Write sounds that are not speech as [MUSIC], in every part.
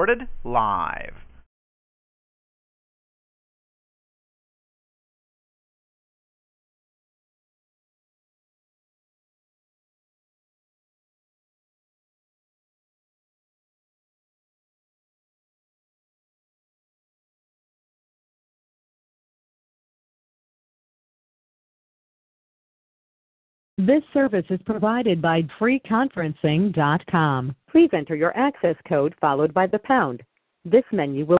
Recorded live. This service is provided by freeconferencing.com. Please enter your access code followed by the pound. This menu will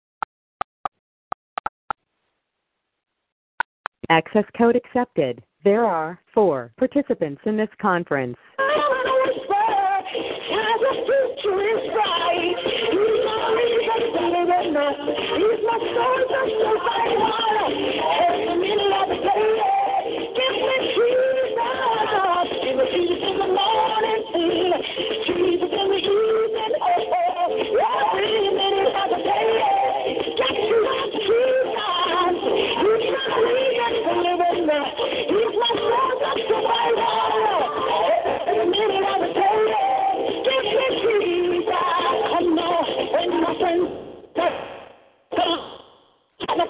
Access code accepted. There are four participants in this conference.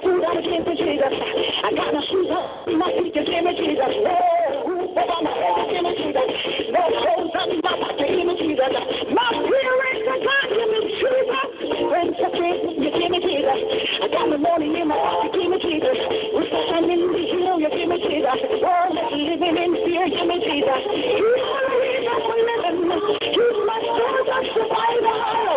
I got my shoes on, my feet, just give me Jesus. Roof over my head, give me Jesus. No clothes on my back, give me Jesus. My parents, I got give me Jesus. Friends, I you give me Jesus. I got my morning in my pocket, give me Jesus. Reflection in the hill, you give me Jesus. Oh, World living in fear, give me Jesus. He's my reason for living. He's my source of survival.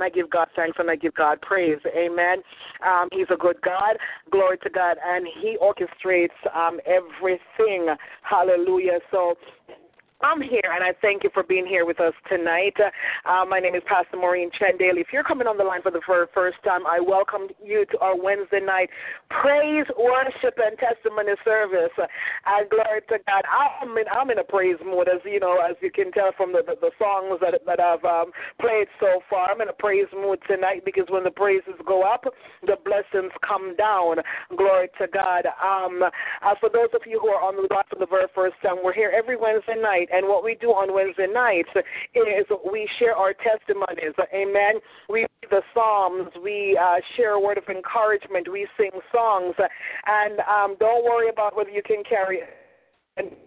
And I give God thanks and I give God praise. Amen. Um, he's a good God. Glory to God, and He orchestrates um, everything. Hallelujah. So. I'm here, and I thank you for being here with us tonight. Uh, my name is Pastor Maureen Chen Daly. If you're coming on the line for the first time, I welcome you to our Wednesday night praise, worship, and testimony service. And glory to God. I'm in, I'm in a praise mood, as you know, as you can tell from the, the, the songs that, that I've um, played so far. I'm in a praise mood tonight because when the praises go up, the blessings come down. Glory to God. Um, uh, for those of you who are on the line for the very first time, we're here every Wednesday night. And what we do on Wednesday nights is we share our testimonies. Amen. We read the Psalms. We uh, share a word of encouragement. We sing songs. And um, don't worry about whether you can carry it.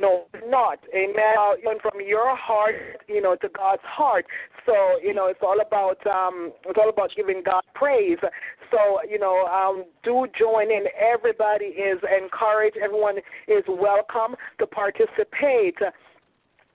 No, not. Amen. Uh, from your heart, you know, to God's heart. So, you know, it's all about um it's all about giving God praise. So, you know, um do join in. Everybody is encouraged. Everyone is welcome to participate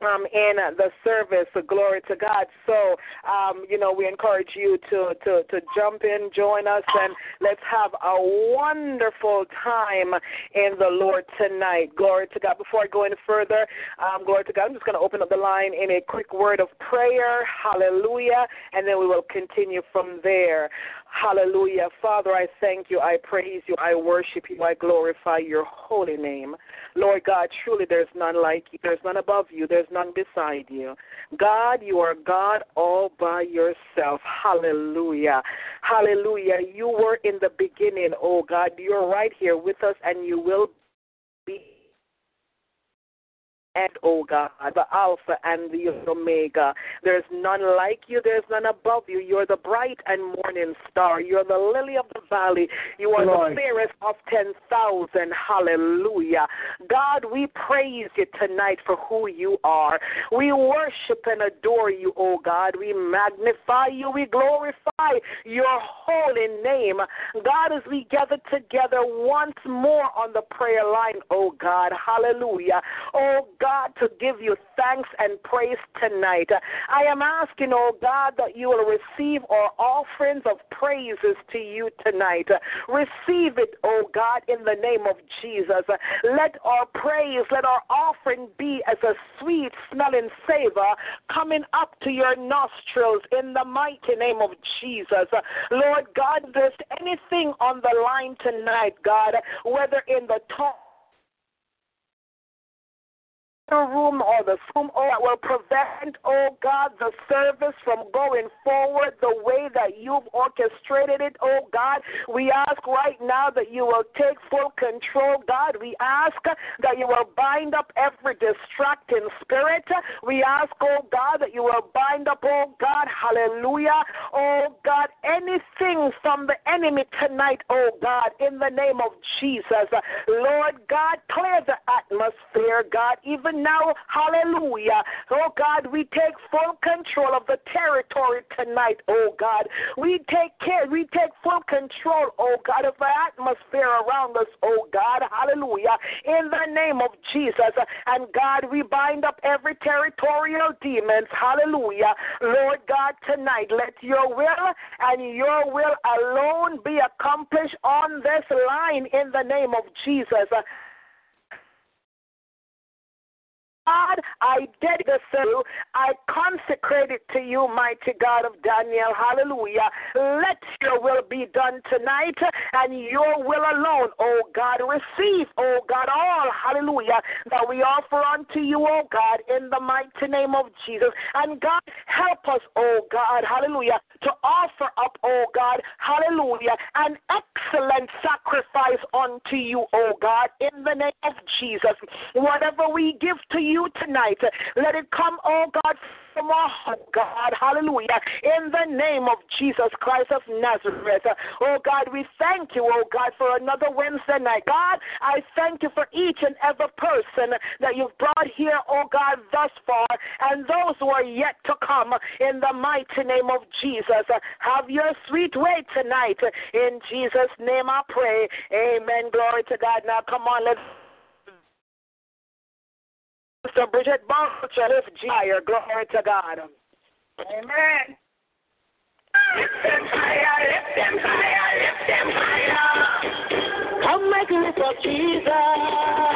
um, in the service. Glory to God. So, um, you know, we encourage you to, to, to jump in, join us, and let's have a wonderful time in the Lord tonight. Glory to God. Before I go any further, um, glory to God, I'm just going to open up the line in a quick word of prayer. Hallelujah. And then we will continue from there. Hallelujah. Father, I thank you. I praise you. I worship you. I glorify your holy name. Lord God, truly there's none like you. There's none above you. There's none beside you. God, you are God all by yourself. Hallelujah. Hallelujah. You were in the beginning, oh God. You're right here with us and you will and oh God, the Alpha and the Omega. There's none like you, there's none above you. You're the bright and morning star. You're the lily of the valley. You are Lord. the fairest of 10,000. Hallelujah. God, we praise you tonight for who you are. We worship and adore you, oh God. We magnify you. We glorify your holy name. God, as we gather together once more on the prayer line, oh God. Hallelujah. Oh God, to give you thanks and praise tonight. I am asking, oh God, that you will receive our offerings of praises to you tonight. Receive it, oh God, in the name of Jesus. Let our praise, let our offering be as a sweet smelling savor coming up to your nostrils in the mighty name of Jesus. Lord God, there's anything on the line tonight, God, whether in the talk the room or the room or that will prevent, oh God, the service from going forward the way that you've orchestrated it, oh God. We ask right now that you will take full control, God. We ask that you will bind up every distracting spirit. We ask, oh God, that you will bind up, oh God, hallelujah, oh God, anything from the enemy tonight, oh God, in the name of Jesus. Lord God, clear the atmosphere, God, even now, hallelujah. Oh God, we take full control of the territory tonight, oh God. We take care, we take full control, oh God, of the atmosphere around us, oh God, hallelujah. In the name of Jesus. And God, we bind up every territorial demons, hallelujah. Lord God, tonight, let your will and your will alone be accomplished on this line in the name of Jesus. God, I dedicate you. I consecrate it to you, mighty God of Daniel. Hallelujah. Let your will be done tonight and your will alone, oh God. Receive, oh God, all, hallelujah, that we offer unto you, oh God, in the mighty name of Jesus. And God, help us, oh God, hallelujah, to offer up, oh God, hallelujah, an excellent sacrifice unto you, oh God, in the name of Jesus. Whatever we give to you, you tonight. Let it come, oh God, from our heart, God. Hallelujah. In the name of Jesus Christ of Nazareth. Oh God, we thank you, oh God, for another Wednesday night. God, I thank you for each and every person that you've brought here, oh God, thus far, and those who are yet to come in the mighty name of Jesus. Have your sweet way tonight. In Jesus' name I pray. Amen. Glory to God. Now come on, let's Sister Bridget Boucher, lift higher. Glory to God. Amen. Lift them higher, lift them higher, lift them higher. Come make a lift of Jesus.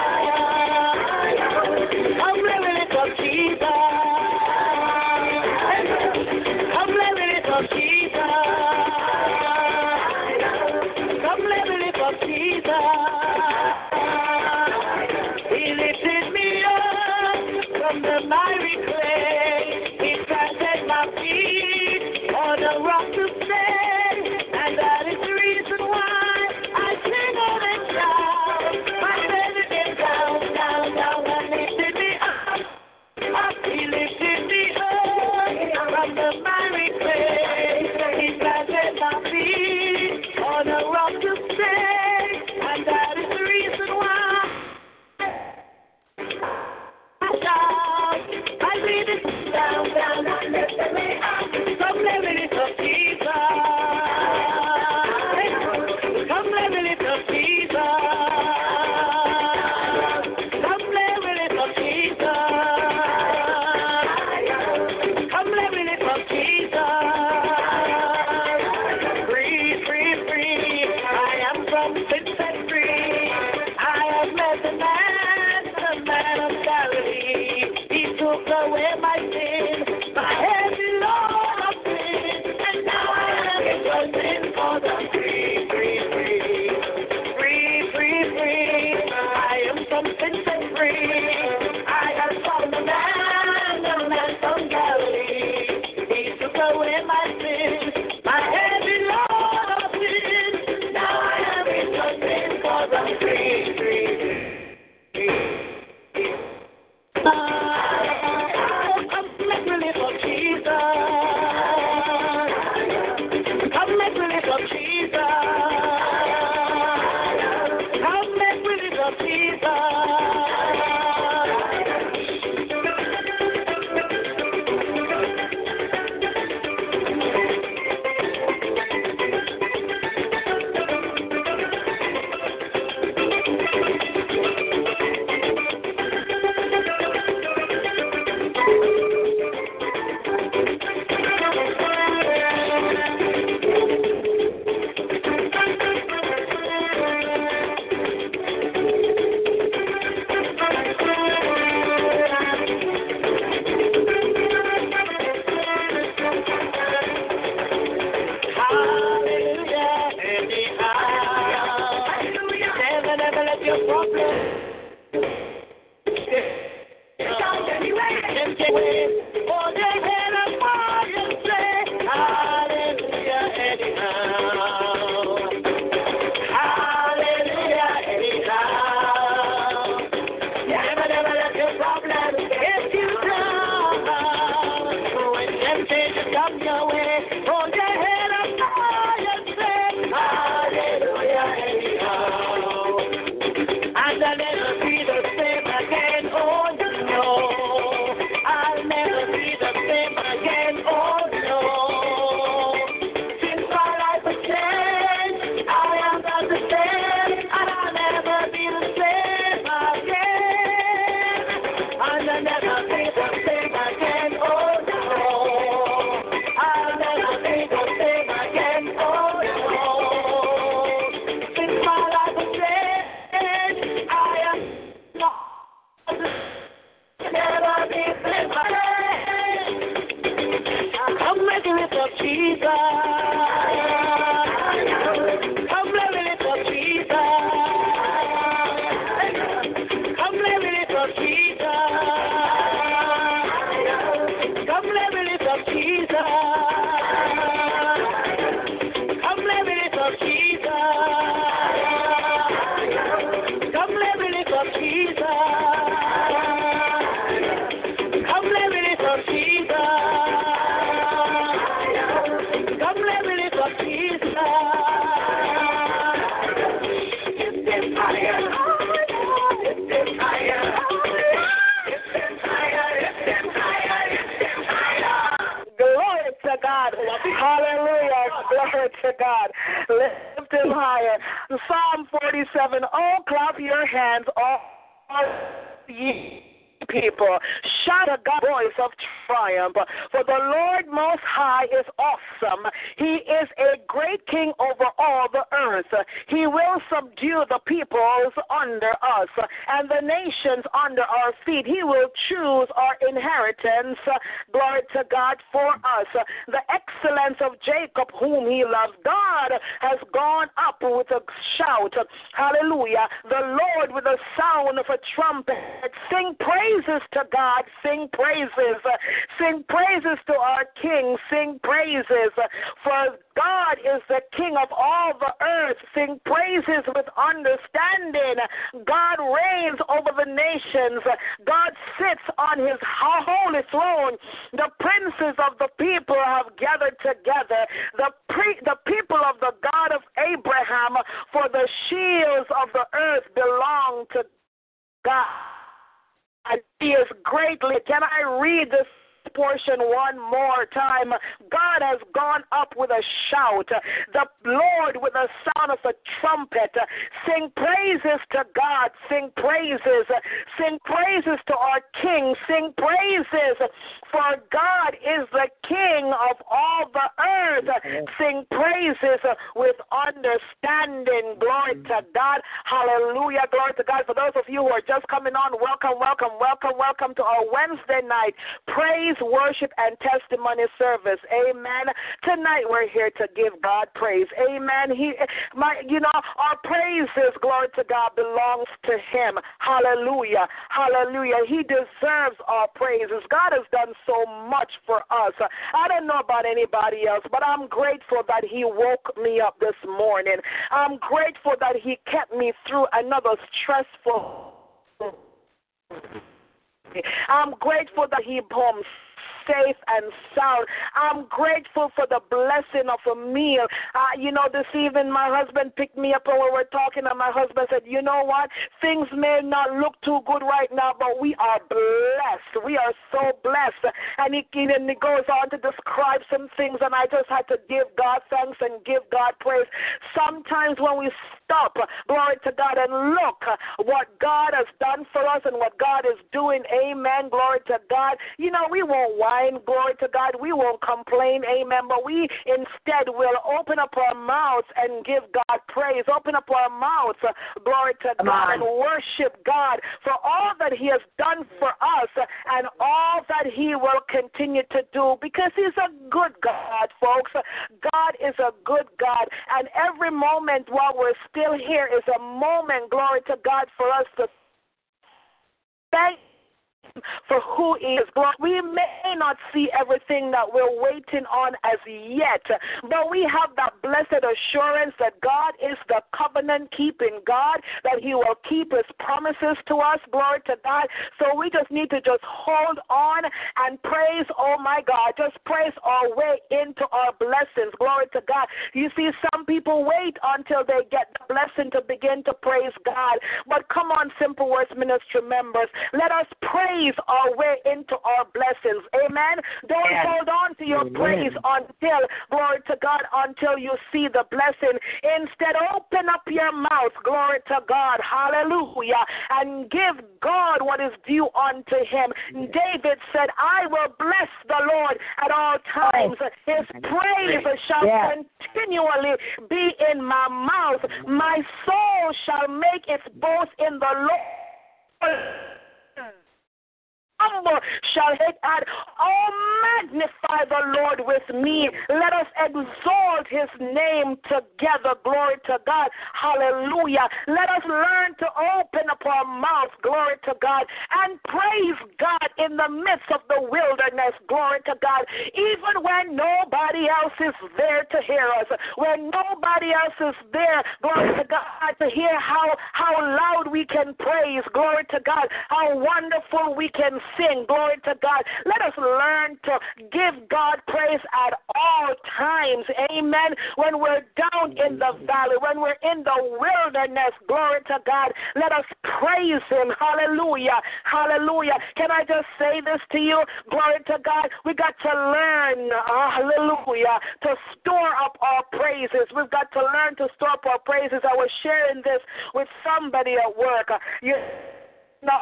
Over the nations. God sits on his holy throne. The princes of the people have gathered together. The, pre- the people of the God of Abraham, for the shields of the earth belong to God. He is greatly. Can I read this portion one more time. God has gone up with a shout. The Lord with the sound of a trumpet. Sing praises to God. Sing praises. Sing praises to our King. Sing praises. For God is the King of all the earth. Sing praises with understanding. Glory mm. to God. Hallelujah. Glory to God. For those of you who are just coming on, welcome, welcome, welcome, welcome to our Wednesday night praise worship and testimony service. Amen. Tonight we're here to give God praise. Amen. He my you know, our praises, glory to God, belongs to him. Hallelujah. Hallelujah. He deserves our praises. God has done so much for us. I don't know about anybody else, but I'm grateful that he woke me up this morning. I'm grateful that he kept me through another stressful [LAUGHS] I'm grateful that he bombs safe and sound. I'm grateful for the blessing of a meal. Uh, you know, this evening my husband picked me up and we were talking, and my husband said, You know what? Things may not look too good right now, but we are blessed. We are so blessed. And he, and he goes on to describe some things, and I just had to give God thanks and give God praise. Sometimes when we stop, glory to God, and look what God has done for us and what God is doing, amen, glory to God, you know, we won't glory to God. We won't complain, amen, but we instead will open up our mouths and give God praise. Open up our mouths, glory to Come God, on. and worship God for all that He has done for us and all that He will continue to do because He's a good God, folks. God is a good God, and every moment while we're still here is a moment, glory to God, for us to thank for who is. We may not see everything that we're waiting on as yet, but we have that blessed assurance that God is the covenant keeping God, that he will keep his promises to us. Glory to God. So we just need to just hold on and praise, oh my God, just praise our way into our blessings. Glory to God. You see, some people wait until they get the blessing to begin to praise God. But come on, Simple Words Ministry members, let us praise our way into our blessings. Amen. Don't Yes. hold on to your Amen. praise until, glory to God, until you see the blessing. Instead, open up your mouth, glory to God, hallelujah, and give God what is due unto him. David said, I will bless the Lord at all times. Oh. His praise shall Yes. continually be in my mouth. My soul shall make its boast in the Lord humble shall hit at. Oh, magnify the Lord with me. Let us exalt his name together. Glory to God. Hallelujah. Let us learn to open up our mouths. Glory to God. And praise God in the midst of the wilderness. Glory to God. Even when nobody else is there to hear us, when nobody else is there, glory to God, to hear how, how loud we can praise. Glory to God. How wonderful we can sing. Glory to God. Let us learn to give God praise at all times. Amen. When we're down in the valley, when we're in the wilderness, glory to God, let us praise Him. Hallelujah. Hallelujah. Can I just say this to you? Glory to God. We got to learn, hallelujah, to store up our praises. We've got to learn to store up our praises. I was sharing this with somebody at work. You know,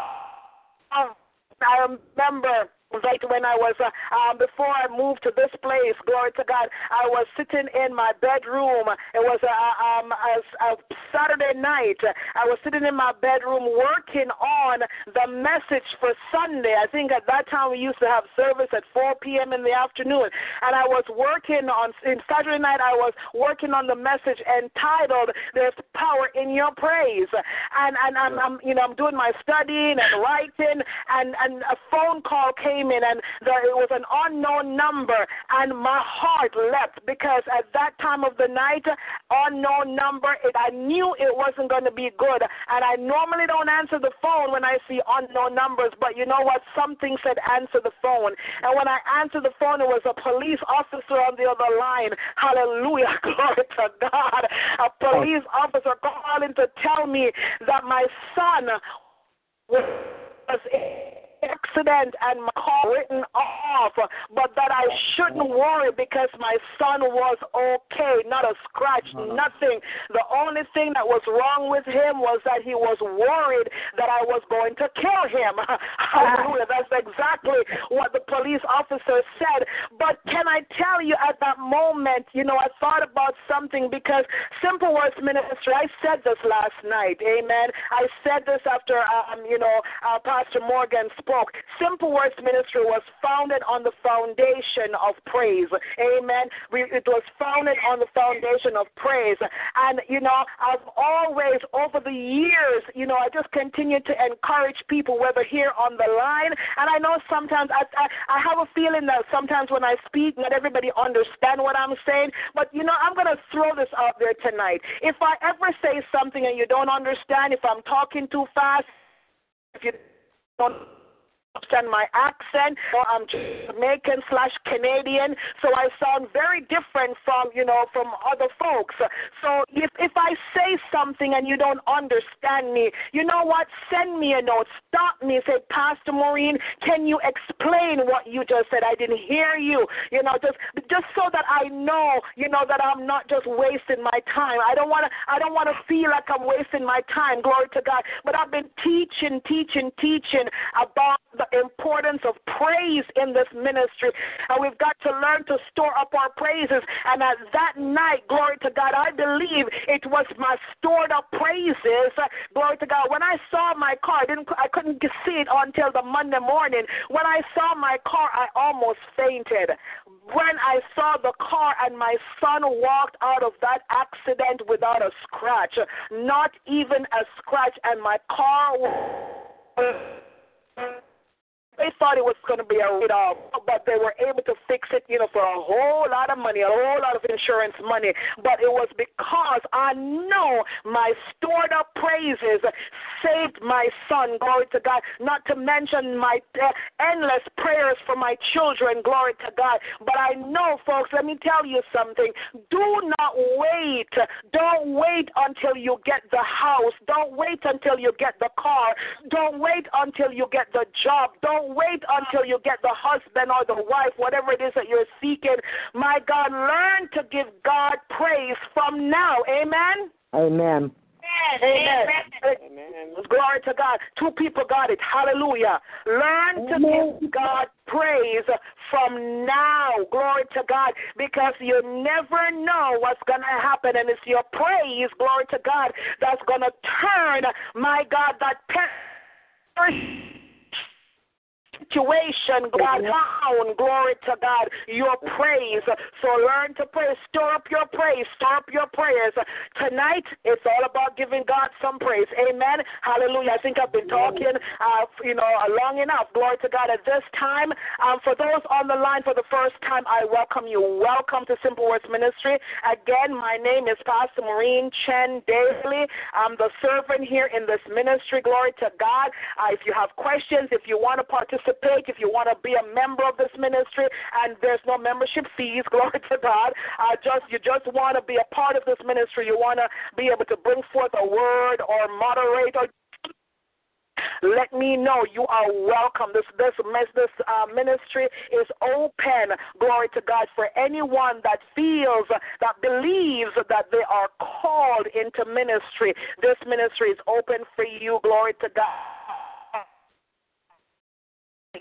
I remember like when I was uh, um, before I moved to this place, glory to God, I was sitting in my bedroom. It was a, um, a, a Saturday night. I was sitting in my bedroom working on the message for Sunday. I think at that time we used to have service at 4 p.m. in the afternoon, and I was working on in Saturday night. I was working on the message entitled "There's Power in Your Praise," and and I'm, I'm you know I'm doing my studying and writing, and and a phone call came came in and there, it was an unknown number, and my heart leapt because at that time of the night, unknown number, it, I knew it wasn't going to be good. And I normally don't answer the phone when I see unknown numbers, but you know what? Something said answer the phone. And when I answered the phone, it was a police officer on the other line. Hallelujah. [LAUGHS] Glory to God. A police officer calling to tell me that my son was accident and my car written off, but that I shouldn't worry because my son was okay, not a scratch, nothing. The only thing that was wrong with him was that he was worried that I was going to kill him. [LAUGHS] Hallelujah. That's exactly what the police officer said. But can I tell you at that moment, you know, I thought about something because Simple Words Ministry, I said this last night. Amen. I said this after, um, you know, uh, Pastor Morgan spoke spoke. Simple Words Ministry was founded on the foundation of praise. Amen. We, it was founded on the foundation of praise. And, you know, I've always, over the years, you know, I just continue to encourage people, whether here on the line, and I know sometimes I, I, I have a feeling that sometimes when I speak, not everybody understand what I'm saying, but, you know, I'm going to throw this out there tonight. If I ever say something and you don't understand, if I'm talking too fast, if you don't understand my accent or I'm Jamaican slash Canadian, so I sound very different from you know from other folks. So if if I say something and you don't understand me, you know what? Send me a note. Stop me. Say, Pastor Maureen, can you explain what you just said? I didn't hear you. You know, just just so that I know, you know, that I'm not just wasting my time. I don't want to. I don't want to feel like I'm wasting my time. Glory to God. But I've been teaching, teaching, teaching about the importance of praise in this ministry. And we've got to learn to store up our praises. And at that night, glory to God, I believe it was my stored up praises. Glory to God. When I saw my car, I didn't I couldn't see it until the Monday morning. When I saw my car, I almost fainted. When I saw the car and my son walked out of that accident without a scratch, not even a scratch, and my car was they thought it was going to be a write off, but they were able to fix it, you know, for a whole lot of money, a whole lot of insurance money. But it was because I know my stored up praises saved my son, glory to God, not to mention my uh, endless prayers for my children, glory to God. But I know, folks, let me tell you something. Do not wait. Don't wait until you get the house. Don't wait until you get the car. Don't wait until you get the job. Don't don't wait until you get the husband or the wife, whatever it is that you're seeking. My God, learn to give God praise from now. Amen. Amen. Amen. Amen. Glory to God. Two people got it. Hallelujah. Learn to give God praise from now. Glory to God. Because you never know what's going to happen. And it's your praise, glory to God, that's going to turn, my God, that situation, God, down, glory to God, your praise. So learn to pray. Store up your praise. Store up your prayers. Tonight, it's all about giving God some praise. Amen. Hallelujah. I think I've been talking, uh, you know, long enough. Glory to God. At this time, um, for those on the line for the first time, I welcome you. Welcome to Simple Words Ministry. Again, my name is Pastor Maureen Chen Daly. I'm the servant here in this ministry. Glory to God. Uh, if you have questions, if you want to participate, participate, if you want to be a member of this ministry, and there's no membership fees, [LAUGHS] glory to God. Uh, just you just want to be a part of this ministry. You want to be able to bring forth a word or moderate or let me know you are welcome. This this this uh, ministry is open. Glory to God for anyone that feels that believes that they are called into ministry. This ministry is open for you. Glory to God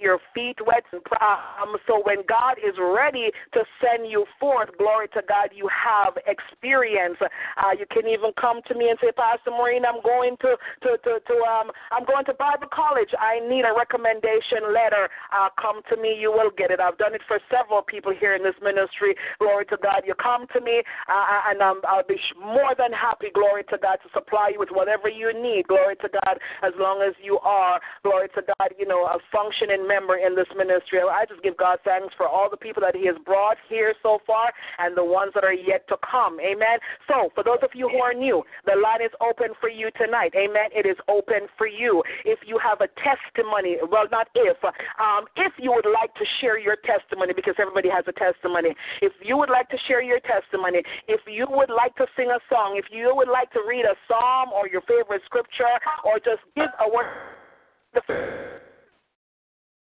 your feet wet. Um, so when God is ready to send you forth, glory to God, you have experience. Uh, you can even come to me and say, Pastor Maureen, I'm going to to to, to um I'm going to Bible college. I need a recommendation letter. Uh, come to me, you will get it. I've done it for several people here in this ministry. Glory to God. You come to me, uh, and um, I'll be more than happy. Glory to God to supply you with whatever you need. Glory to God, as long as you are. Glory to God. You know, a functioning member in this ministry. I just give God thanks for all the people that He has brought here so far and the ones that are yet to come. Amen. So, for those of you who are new, the line is open for you tonight. Amen. It is open for you. If you have a testimony, well, not if, um, if you would like to share your testimony, because everybody has a testimony. If you would like to share your testimony, if you would like to sing a song, if you would like to read a psalm or your favorite scripture, or just give a word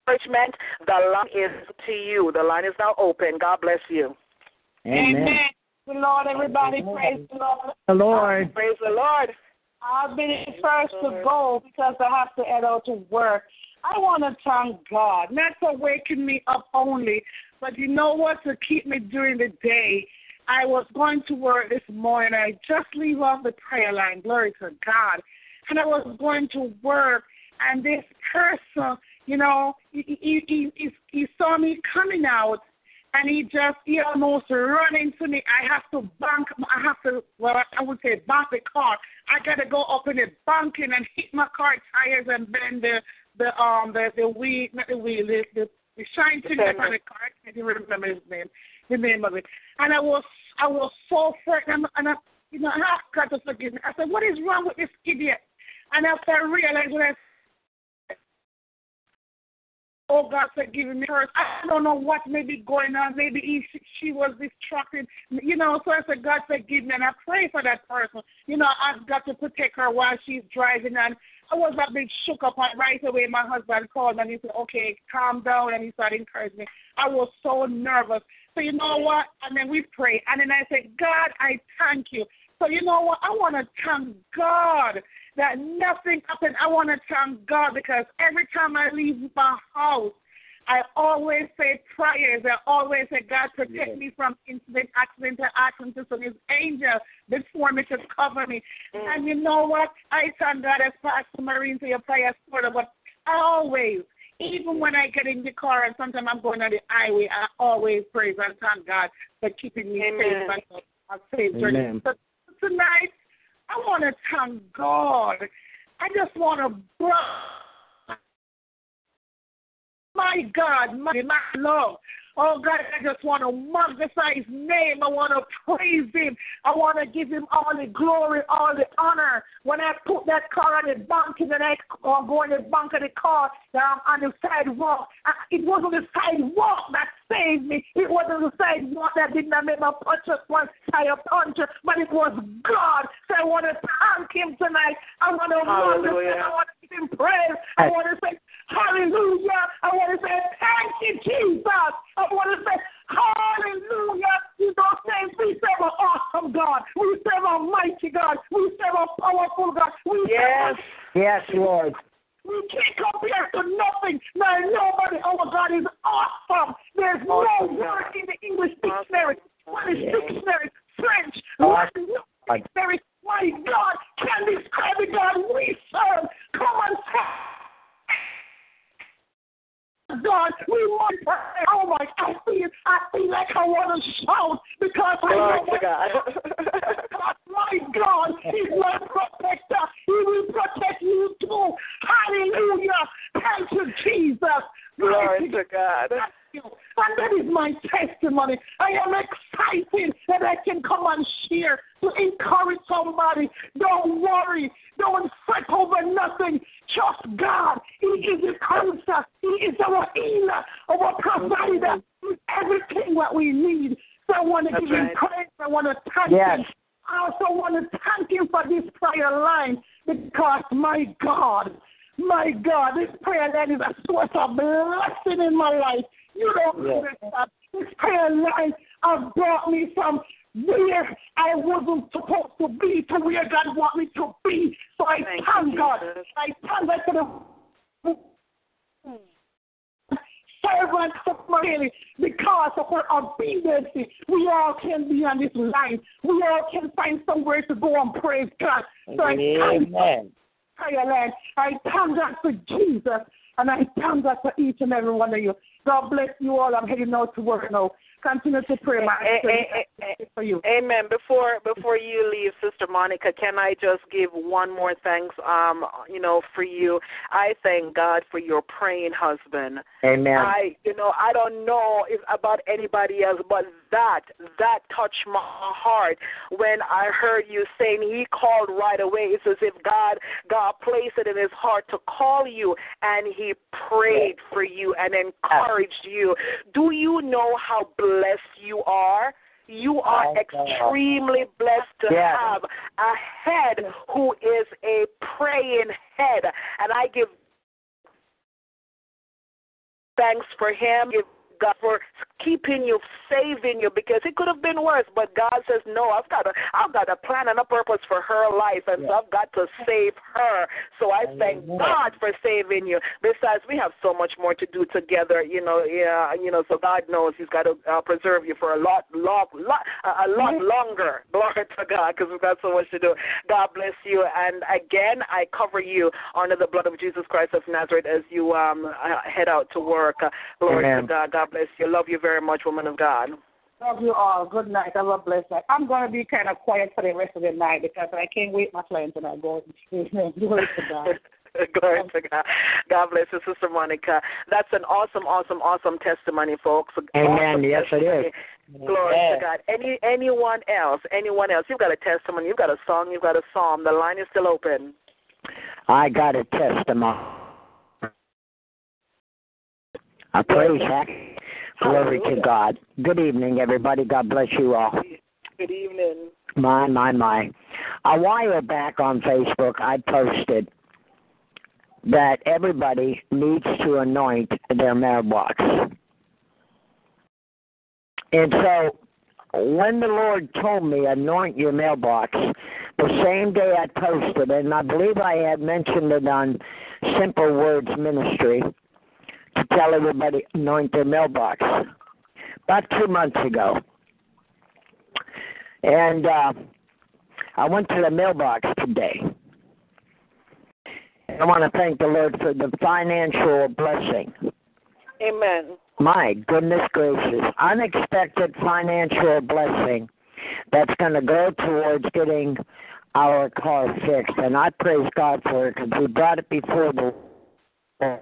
encouragement, the line is to you. The line is now open. God bless you. Amen. Amen. The Lord, everybody, Amen. praise the Lord. The Lord. Praise the Lord. I've been first to go because I have to head out to work. I want to thank God, not for waking me up only, but you know what? To keep me during the day. I was going to work this morning. I just leave off the prayer line, glory to God. And I was going to work, and this person you know, he, he, he, he saw me coming out and he just he almost run into me. I have to bank. I have to well, I would say bank the car. I got to go up in the banking and hit my car tires and bend the the um the the wheel not the wheel the the, the shine thing on the car. I can't remember his name, the name of it. And I was I was so frightened and I you know I asked God to forgive me. I said, what is wrong with this idiot? And after I realized what I Oh God, forgive me. first. I don't know what may be going on. Maybe he, she was distracted. You know, so I said, God, forgive me. And I pray for that person. You know, I've got to protect her while she's driving. And I was a bit shook up. And right away, my husband called and he said, okay, calm down. And he started encouraging me. I was so nervous. So you know what? And then we pray. And then I said, God, I thank you. So you know what? I want to thank God that nothing happened. I want to thank God because every time I leave my house, I always say prayers. I always say, God, protect yes. me from incident, accident, or accident. So his angel before me to cover me. Mm. And you know what? I thank God as Pastor Maureen to your prayers for but I always, even when I get in the car and sometimes I'm going on the highway, I always praise and thank God for keeping me Amen. safe and a safe journey. So tonight, I want to thank God. I just want to bless my God, my, my love. Oh God, I just want to magnify His name. I want to praise Him. I want to give Him all the glory, all the honor. When I put that car on the bank and then I uh, go in the bank of the car um, on the sidewalk, it wasn't the sidewalk that saved me. It wasn't the sidewalk that did not make my punch up one tire puncher, but it was God. So I want to thank Him tonight. I want to magnify. I want to give Him praise. I want to say Hallelujah. I want to say thank you, Jesus. I want to say hallelujah. You know, saying we serve an awesome God. We serve a mighty God. We serve a powerful God. We yes. Yes, Lord. We can't compare to nothing. No, nobody. Our God is awesome. There's no word in the English dictionary, Spanish yes. dictionary, French, Latin dictionary. My God can describe the God we serve. Come on, God, we want to pray. Oh my, I feel, I feel like I want to shout because I oh, know what God. God, my God, He's my protector. He will protect you too. Hallelujah. Thank you, Jesus. Glory to God. And that is my testimony. I am excited that I can come and share to encourage somebody. Don't worry. Don't fret over nothing just God. He is a comforter. He is our healer, our provider. He's everything what we need. So I want to give him praise. I want to thank yes. him. I also want to thank him for this prayer line because, my God, my God, this prayer line is a source of blessing in my life. You don't yes. understand. This prayer line has brought me from where I wasn't supposed to be to where God want me to be. So I Thank thank you, God. Jesus. I thank God for the servant of Mary, because of her obedience, we all can be on this line. We all can find somewhere to go and praise God. So I thank Amen. prayer line. I thank God for Jesus, and I thank God for each and every one of you. God bless you all. I'm heading out to work now. Continue to pray, my Eh, eh, eh, eh, for you. Amen. Before before you leave, Sister Monica, can I just give one more thanks? Um, you know, for you, I thank God for your praying husband. Amen. I, you know, I don't know if about anybody else, but that that touched my heart when I heard you saying he called right away. It's as if God God placed it in his heart to call you, and he prayed for you and encouraged you. Do you know how blessed you are? You are extremely blessed to Yes. have a head who is a praying head, and I give thanks for him. Give God for keeping you, saving you, because it could have been worse. But God says, "No, I've got a, I've got a plan and a purpose for her life, and so I've got to save her." So I thank God for saving you. Besides, we have so much more to do together. You know, yeah, you know. So God knows He's got to uh, preserve you for a lot, long, lot, a lot longer. Glory to God, because we've got so much to do. God bless you, and again, I cover you under the blood of Jesus Christ of Nazareth as you um uh, head out to work. Uh, glory Amen. to God. God bless you. Love you very much, woman of God. Love you all. Good night. Have a blessed night. I'm going to be kind of quiet for the rest of the night because I can't wait my clients and I go. [LAUGHS] Glory to God. [LAUGHS] Glory to God. God bless you, Sister Monica. That's an awesome, awesome, awesome testimony, folks. Amen. Awesome Yes, it testimony. is. Glory Yes. to God. Any anyone else? Anyone else? You've got a testimony. You've got a song. You've got a psalm. The line is still open. I got a testimony. I praise that. Glory to God. Good evening, everybody. God bless you all. Good evening. My, my, my. A while back on Facebook, I posted that everybody needs to anoint their mailbox. And so, when the Lord told me, anoint your mailbox, the same day I posted, and I believe I had mentioned it on Simple Words Ministry to tell everybody, anoint their mailbox. About two months ago. And uh, I went to the mailbox today. And I want to thank the Lord for the financial blessing. Amen. My goodness gracious, unexpected financial blessing that's going to go towards getting our car fixed. And I praise God for it because we brought it before the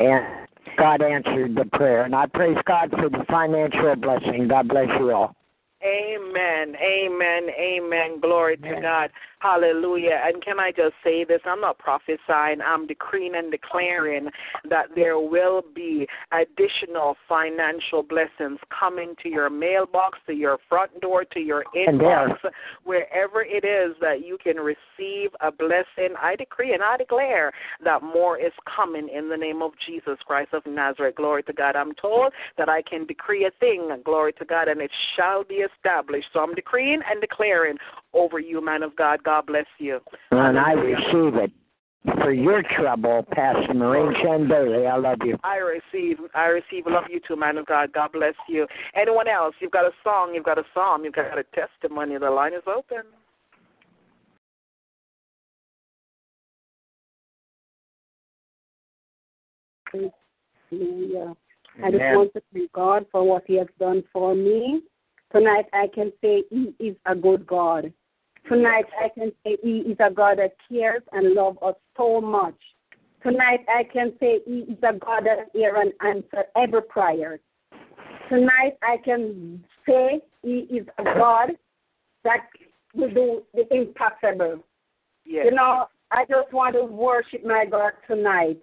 and God answered the prayer. And I praise God for the financial blessing. God bless you all. Amen. Amen. Amen. Glory to God. Hallelujah. And can I just say this? I'm not prophesying, I'm decreeing and declaring that there will be additional financial blessings coming to your mailbox, to your front door, to your inbox, wherever it is that you can receive a blessing. I decree and I declare that more is coming in the name of Jesus Christ of Nazareth. Glory to God. I'm told that I can decree a thing, glory to God, and it shall be established. So I'm decreeing and declaring over you, man of God. God bless you. And I receive it. For your trouble, Pastor Maureen Chandeli, I love you. I receive. I receive. Love you too, man of God. God bless you. Anyone else? You've got a song. You've got a psalm. You've got a testimony. The line is open. Hallelujah. I just want to thank God for what He has done for me. Tonight I can say He is a good God. Tonight I can say He is a God that cares and loves us so much. Tonight I can say He is a God that hears and answers every prayer. Tonight I can say He is a God that will do the impossible. Yes. You know, I just want to worship my God tonight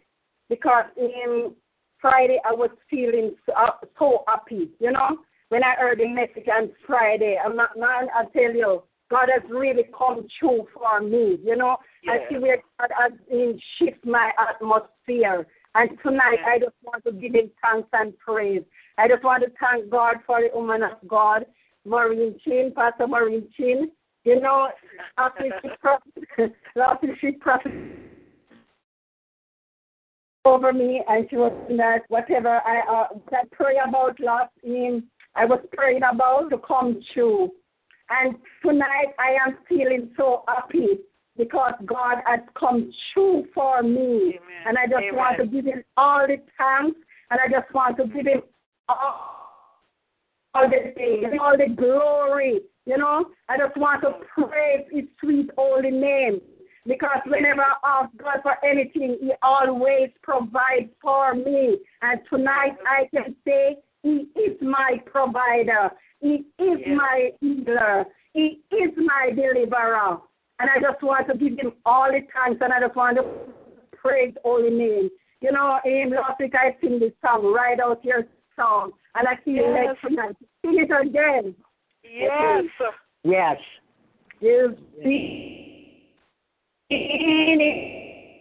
because in Friday I was feeling so, so happy, you know. When I heard the message on Friday. I'm not, man, I tell you, God has really come true for me. You know, I see where God has been shift my atmosphere. And tonight, I just want to give Him thanks and praise. I just want to thank God for the woman of God, Maureen Chin, Pastor Maureen Chin. You know, after she [LAUGHS] prophet, after she prophet over me, and she was that whatever I uh, that pray about last in I was praying about to come true. And tonight I am feeling so happy because God has come true for me. Amen. And I just Amen. want to give him all the thanks and I just want to give him all, all the things, all the glory. You know, I just want to praise his sweet holy name. Because whenever I ask God for anything, He always provides for me. And tonight I can say He is my provider. He is my healer. He is my deliverer. And I just want to give him all the thanks and I just want to praise holy name. You know, in last week I sing this song, Ride Out Your Song. And I feel Yes. like tonight, sing it again. Yes. Yes. You see in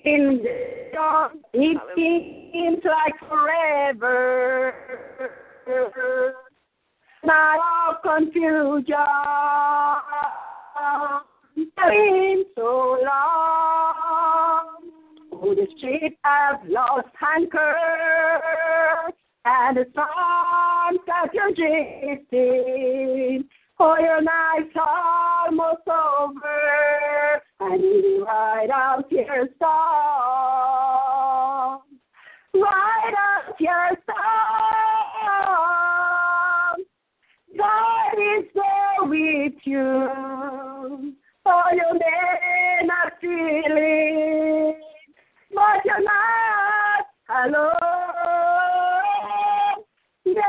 in the dark, it seems like forever. Not of confusion, been so long. Oh, the ship have lost anchor, and the storms that you're drifting. Oh, your night's almost over, and you ride out your song. Ride out your song. With you. Oh, you may not feel it, but you're not alone. You're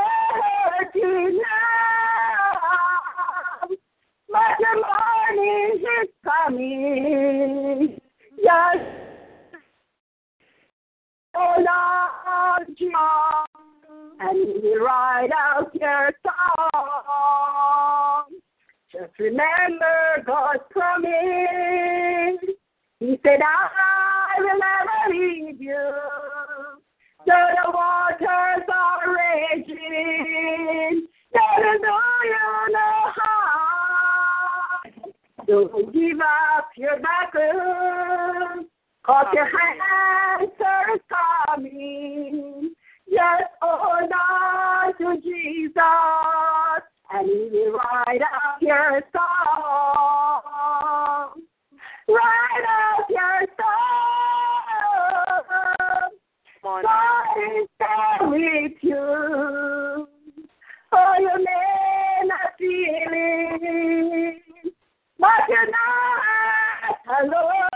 but the morning is coming. Yes. Hold on, John, and we ride out your song. Just remember God's promise. He said, I will never leave you. Though the waters are raging, they will do you no harm. Don't give up your battle, cause your answer is coming. Just hold on to Jesus, and He will ride out your song. Ride out your song. God is there with you. Oh, you may not feel it, but you're not alone.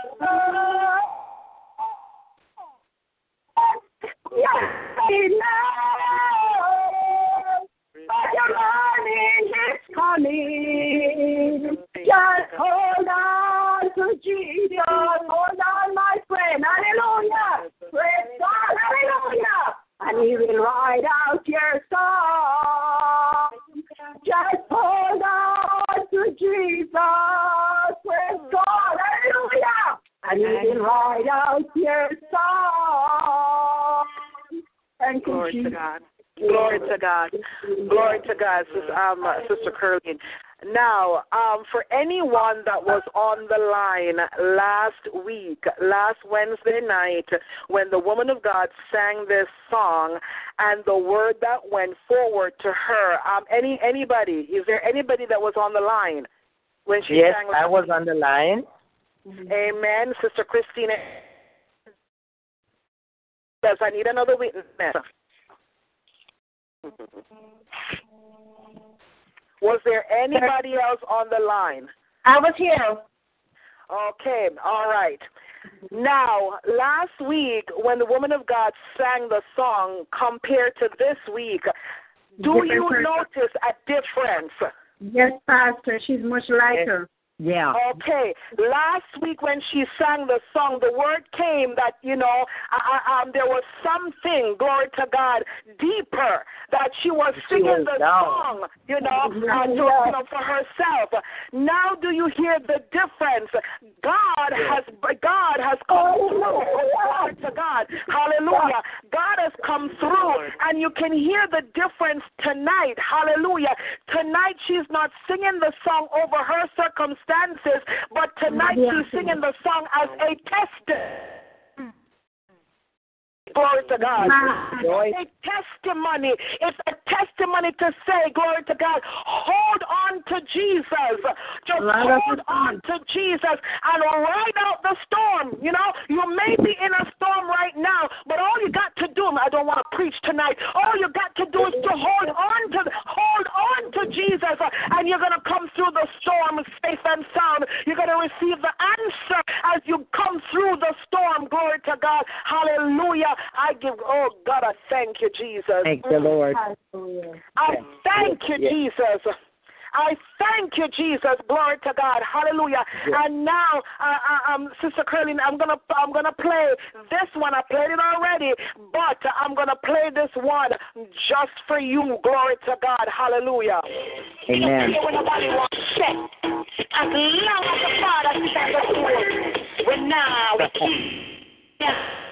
Yes, we coming. Just hold on to Jesus. Hold on, my friend. Hallelujah. Praise God. Hallelujah. And he will ride out your song. Just hold on to Jesus. Praise God. Hallelujah. And he will ride out your song. Thank you, Glory to Jesus. God. Glory to God. Glory to God, Sister, um, uh, Sister Curlin. Now, um, for anyone that was on the line last week, last Wednesday night, when the woman of God sang this song, and the word that went forward to her, um, any anybody, is there anybody that was on the line when she Yes, sang? Yes, I was on the line. Amen, Sister Christina. Does I need another witness. Mm-hmm. Was there anybody else on the line? I was here. Okay, all right. Now, last week when the woman of God sang the song compared to this week, do Different you person. notice a difference? Yes, Pastor. She's much lighter. Yeah. Okay. Last week when she sang the song, the word came that you know uh, um, there was something, glory to God, deeper that she was singing the song, you know, uh, to, you know, for herself. Now, do you hear the difference? God has God has come through. Glory to God. Hallelujah. God has come through, and you can hear the difference tonight. Hallelujah. Tonight she's not singing the song over her circumstances, but tonight she's singing the song as a testimony. Glory to God. It's a testimony. It's a testimony to say, glory to God, hold on to Jesus. Just hold on to Jesus and ride out the storm. You know, you may be in a storm right now, but all you got to do, I don't want to preach tonight. All you got to do is to hold on to hold on to Jesus, and you're gonna come through the storm safe and sound. You're gonna receive the answer as you come through the storm. Glory to God. Hallelujah. I give, oh God, I thank you, Jesus. Thank the Lord. I thank you, Jesus. I thank you, Jesus. Glory to God. Hallelujah. And now, uh, um, Sister Curlin, I'm gonna I'm gonna play this one. I played it already, but I'm gonna play this one just for you. Glory to God. Hallelujah. Amen. When nobody wants check, as long as the Father stands up for us, we're now. Yeah.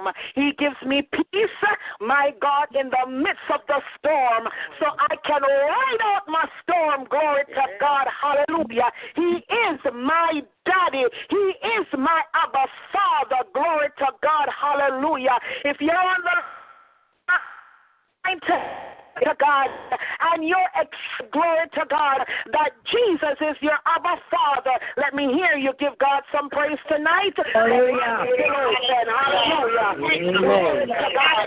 Shalom. He gives me peace, my God, in the midst of the storm, so I can ride out my storm. Glory to God. Hallelujah. He is my daddy. He is my Abba Father. Glory to God. Hallelujah. If you're on the to God, and your ex- glory to God that Jesus is your Abba Father. Let me hear you give God some praise tonight. Hallelujah. Hallelujah. Glory to God.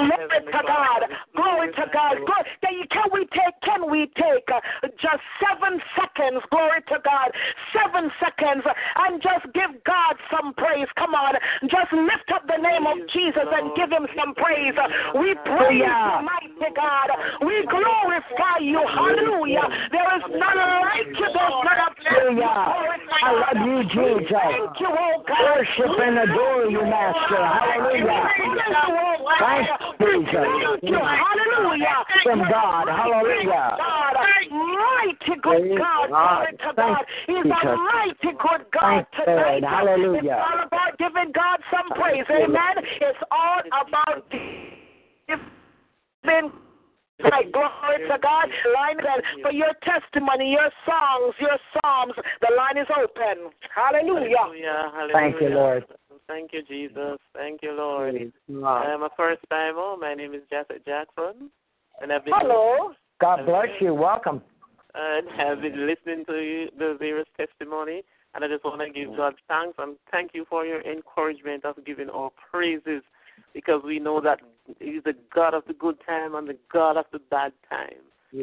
Glory to God. Glory to God. Glory. Can we take? Can we take uh, just seven seconds? Glory to God. Seven seconds, and just give God some praise. Come on, just lift up the name of Jesus and give Him some praise. We praise you, mighty God. We glorify you. Hallelujah. There is none like you. There's none up I love you, Jesus. Thank you, oh God. Worship and adore you, Master. Hallelujah. Thank you, Jesus. Thank you. Hallelujah. From God. Hallelujah. God, mighty good God. Glory to God. He's a mighty good God Thank tonight. you, Hallelujah. It's all about giving God some praise. Amen. It's all about giving Right, glory to God. Line is for your testimony, your songs, your psalms. The line is open. Hallelujah. Hallelujah. Hallelujah. Thank you, Lord. Thank you, Jesus. Thank you, Lord. I'm a first timer. My name is Jessica Jackson, and I've been Hello. God bless you. Welcome. and have been listening to you, the various testimony. And I just want to give God thanks and thank you for your encouragement of giving our praises because we know that He's the God of the good time and the God of the bad time.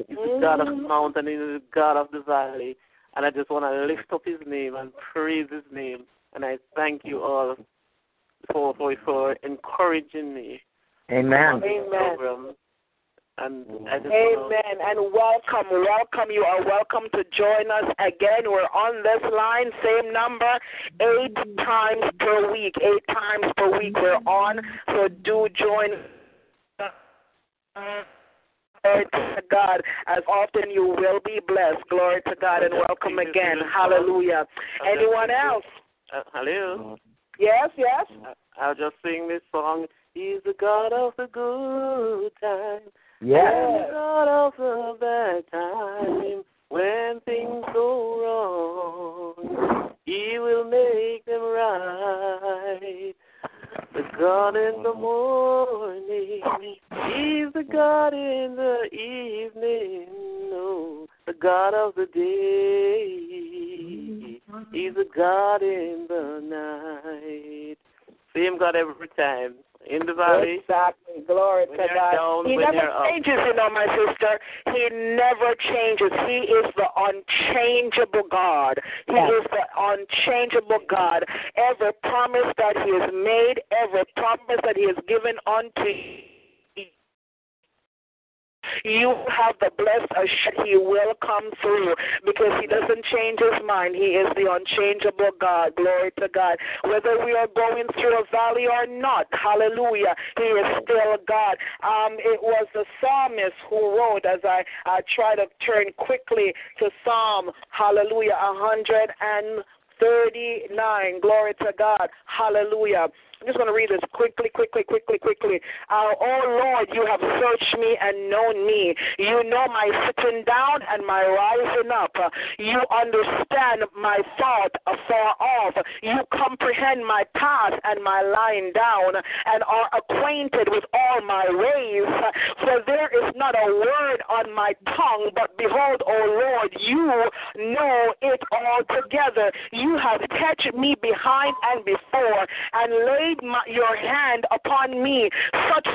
He's the God of the mountain, and He's the God of the valley. And I just want to lift up His name and praise His name. And I thank you all for for, for encouraging me. Amen. Amen. Program. And I just wanna- Amen. And welcome, welcome. You are welcome to join us again. We're on this line, same number, eight times per week. Eight times per week we're on. So do join. Glory to God. As often you will be blessed. Glory to God and welcome again. Hallelujah. Anyone else? Uh, hello. Yes, yes. I'll just sing this song. He's the God of the good time. Yes. And the God of the bad time. When things go wrong, He will make them right. The God in the morning, He's the God in the evening. No, the God of the day, He's the God in the night. Same God every time. In the valley, Exactly. Glory When to God. down, he when never you're up. changes, you know, my sister. He never changes. He is the unchangeable God. He Yes. is the unchangeable God. Every promise that He has made, every promise that He has given unto you. You have the blessed assurance He will come through because He doesn't change His mind. He is the unchangeable God. Glory to God. Whether we are going through a valley or not, hallelujah, He is still God. Um, it was the psalmist who wrote, as I, I try to turn quickly to Psalm, hallelujah, a hundred and 39. Glory to God. Hallelujah. I'm just going to read this quickly, quickly, quickly, quickly. Uh, oh Lord, you have searched me and known me. You know my sitting down and my rising up. You understand my thought afar off. You comprehend my path and my lying down and are acquainted with all my ways. For there is not a word on my tongue, but behold, O Lord, you know it all together. You have touched me behind and before and laid my, your hand upon me. Such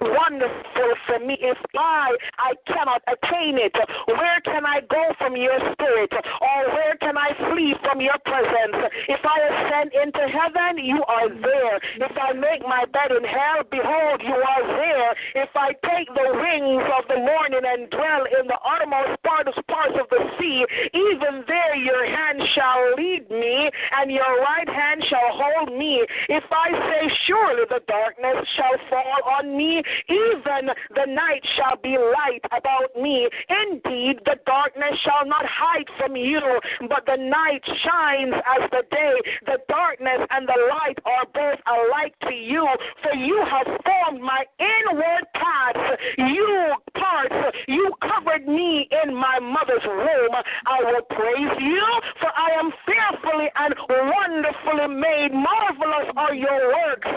wonderful for me if I I cannot attain it. Where can I go from your spirit? Or where can I flee from your presence? If I ascend into heaven, you are there. If I make my bed in hell, behold, you are there. If I take the wings of the morning and dwell in the uttermost parts parts of the sea, even there your hand shall lead me, and your right hand shall hold me. If I say, Surely the darkness shall fall on me, even the night shall be light about me. Indeed, the darkness shall not hide from you, but the night shines as the day. The darkness and the light are both alike to you, for you have formed my inward parts. You parts, you covered me in my mother's womb. I will praise you, for I am fearfully and wonderfully made. Marvelous are your works.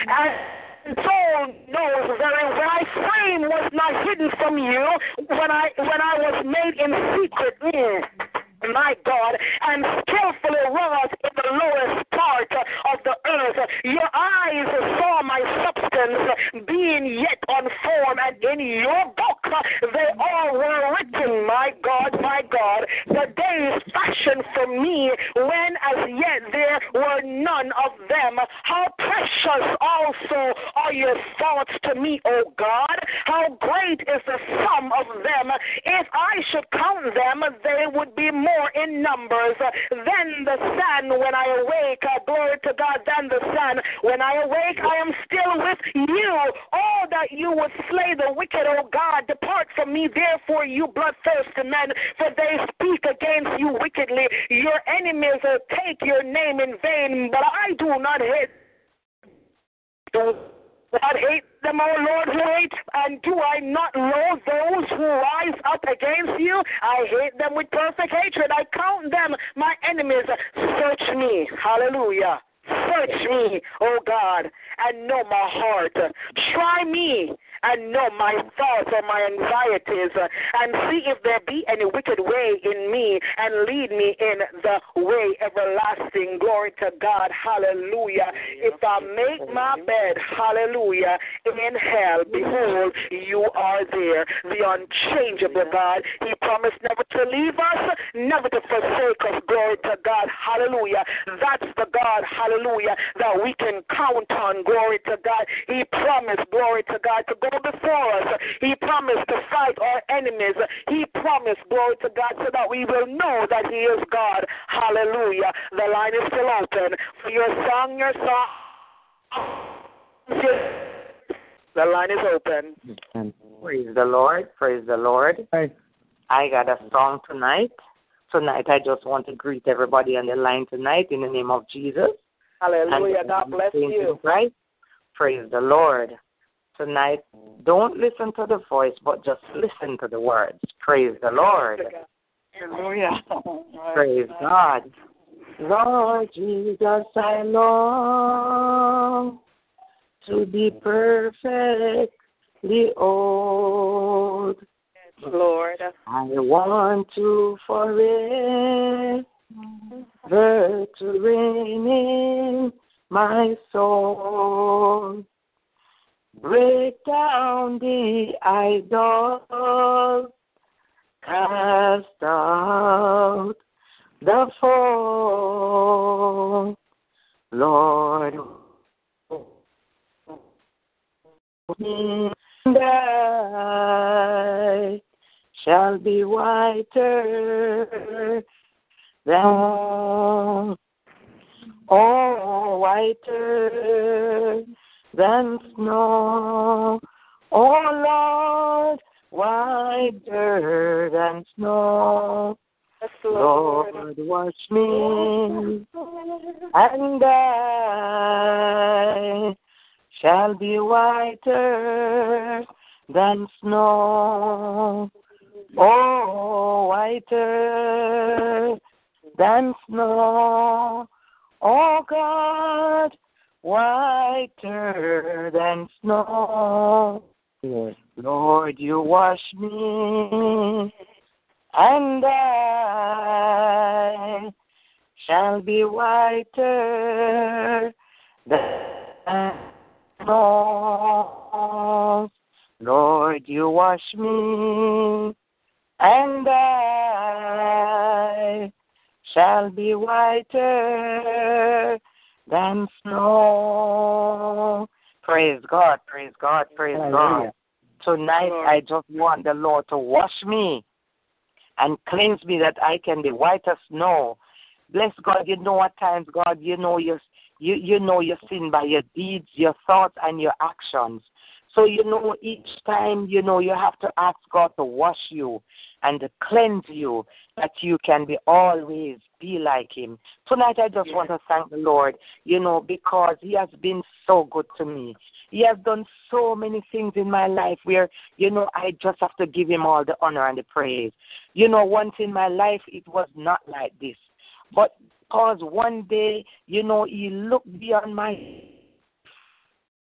And soul knows very well. Frame was not hidden from you when I when I was made in secret. Mm my God, and skillfully wrought in the lowest part of the earth. Your eyes saw my substance being yet unformed, and in your book they all were written, my God, my God. The days fashioned for me when as yet there were none of them. How precious also are your thoughts to me, O God. How great is the sum of them. If I should count them, they would be more more in numbers than the sun when I awake. Uh, glory to God, than the sun. When I awake, I am still with you. Oh, that you would slay the wicked, oh God. Depart from me, therefore, you bloodthirsty men, for they speak against you wickedly. Your enemies will take your name in vain, but I do not hate. God hate them, O Lord, who hate, and do I not loathe those who rise up against you? I hate them with perfect hatred. I count them my enemies. Search me. Hallelujah. Search me, O God, and know my heart. Try me and know my thoughts or my anxieties uh, and see if there be any wicked way in me and lead me in the way everlasting. Glory to God. Hallelujah. If I make my bed, hallelujah, in hell, behold, you are there. The unchangeable God. He promised never to leave us, never to forsake us. Glory to God. Hallelujah. That's the God, hallelujah, that we can count on. Glory to God. He promised, glory to God, to go before us. He promised to fight our enemies. He promised, glory to God, so that we will know that He is God. Hallelujah. The line is still open for your song, your song. The line is open. Praise the Lord. Praise the Lord. I got a song tonight. Tonight, I just want to greet everybody on the line tonight in the name of Jesus. Hallelujah. God bless you. Right? Praise the Lord tonight, don't listen to the voice, but just listen to the words. Praise the Lord. Hallelujah. [LAUGHS] Praise God. Lord Jesus, I long to be perfectly old. Lord. I want to forever to reign in my soul. Break down the idols, cast out the foe, Lord. And I shall be whiter than, oh, whiter than snow. Oh Lord, whiter than snow. Lord. wash me, and I shall be whiter than snow. Oh, whiter than snow. Oh God, whiter than snow. Lord, you wash me, and I shall be whiter than snow. Lord, you wash me, and I shall be whiter than snow. Praise God, praise God, praise God. Tonight I just want the Lord to wash me and cleanse me that I can be white as snow Bless God, you know at times, God, you know your you you know your sin by your deeds, your thoughts, and your actions. So you know each time you know you have to ask God to wash you and to cleanse you that you can be always be like him. Tonight I just want to thank the Lord, you know, because he has been so good to me. He has done so many things in my life where, you know, I just have to give him all the honor and the praise. You know, once in my life it was not like this. But because one day, you know, he looked beyond my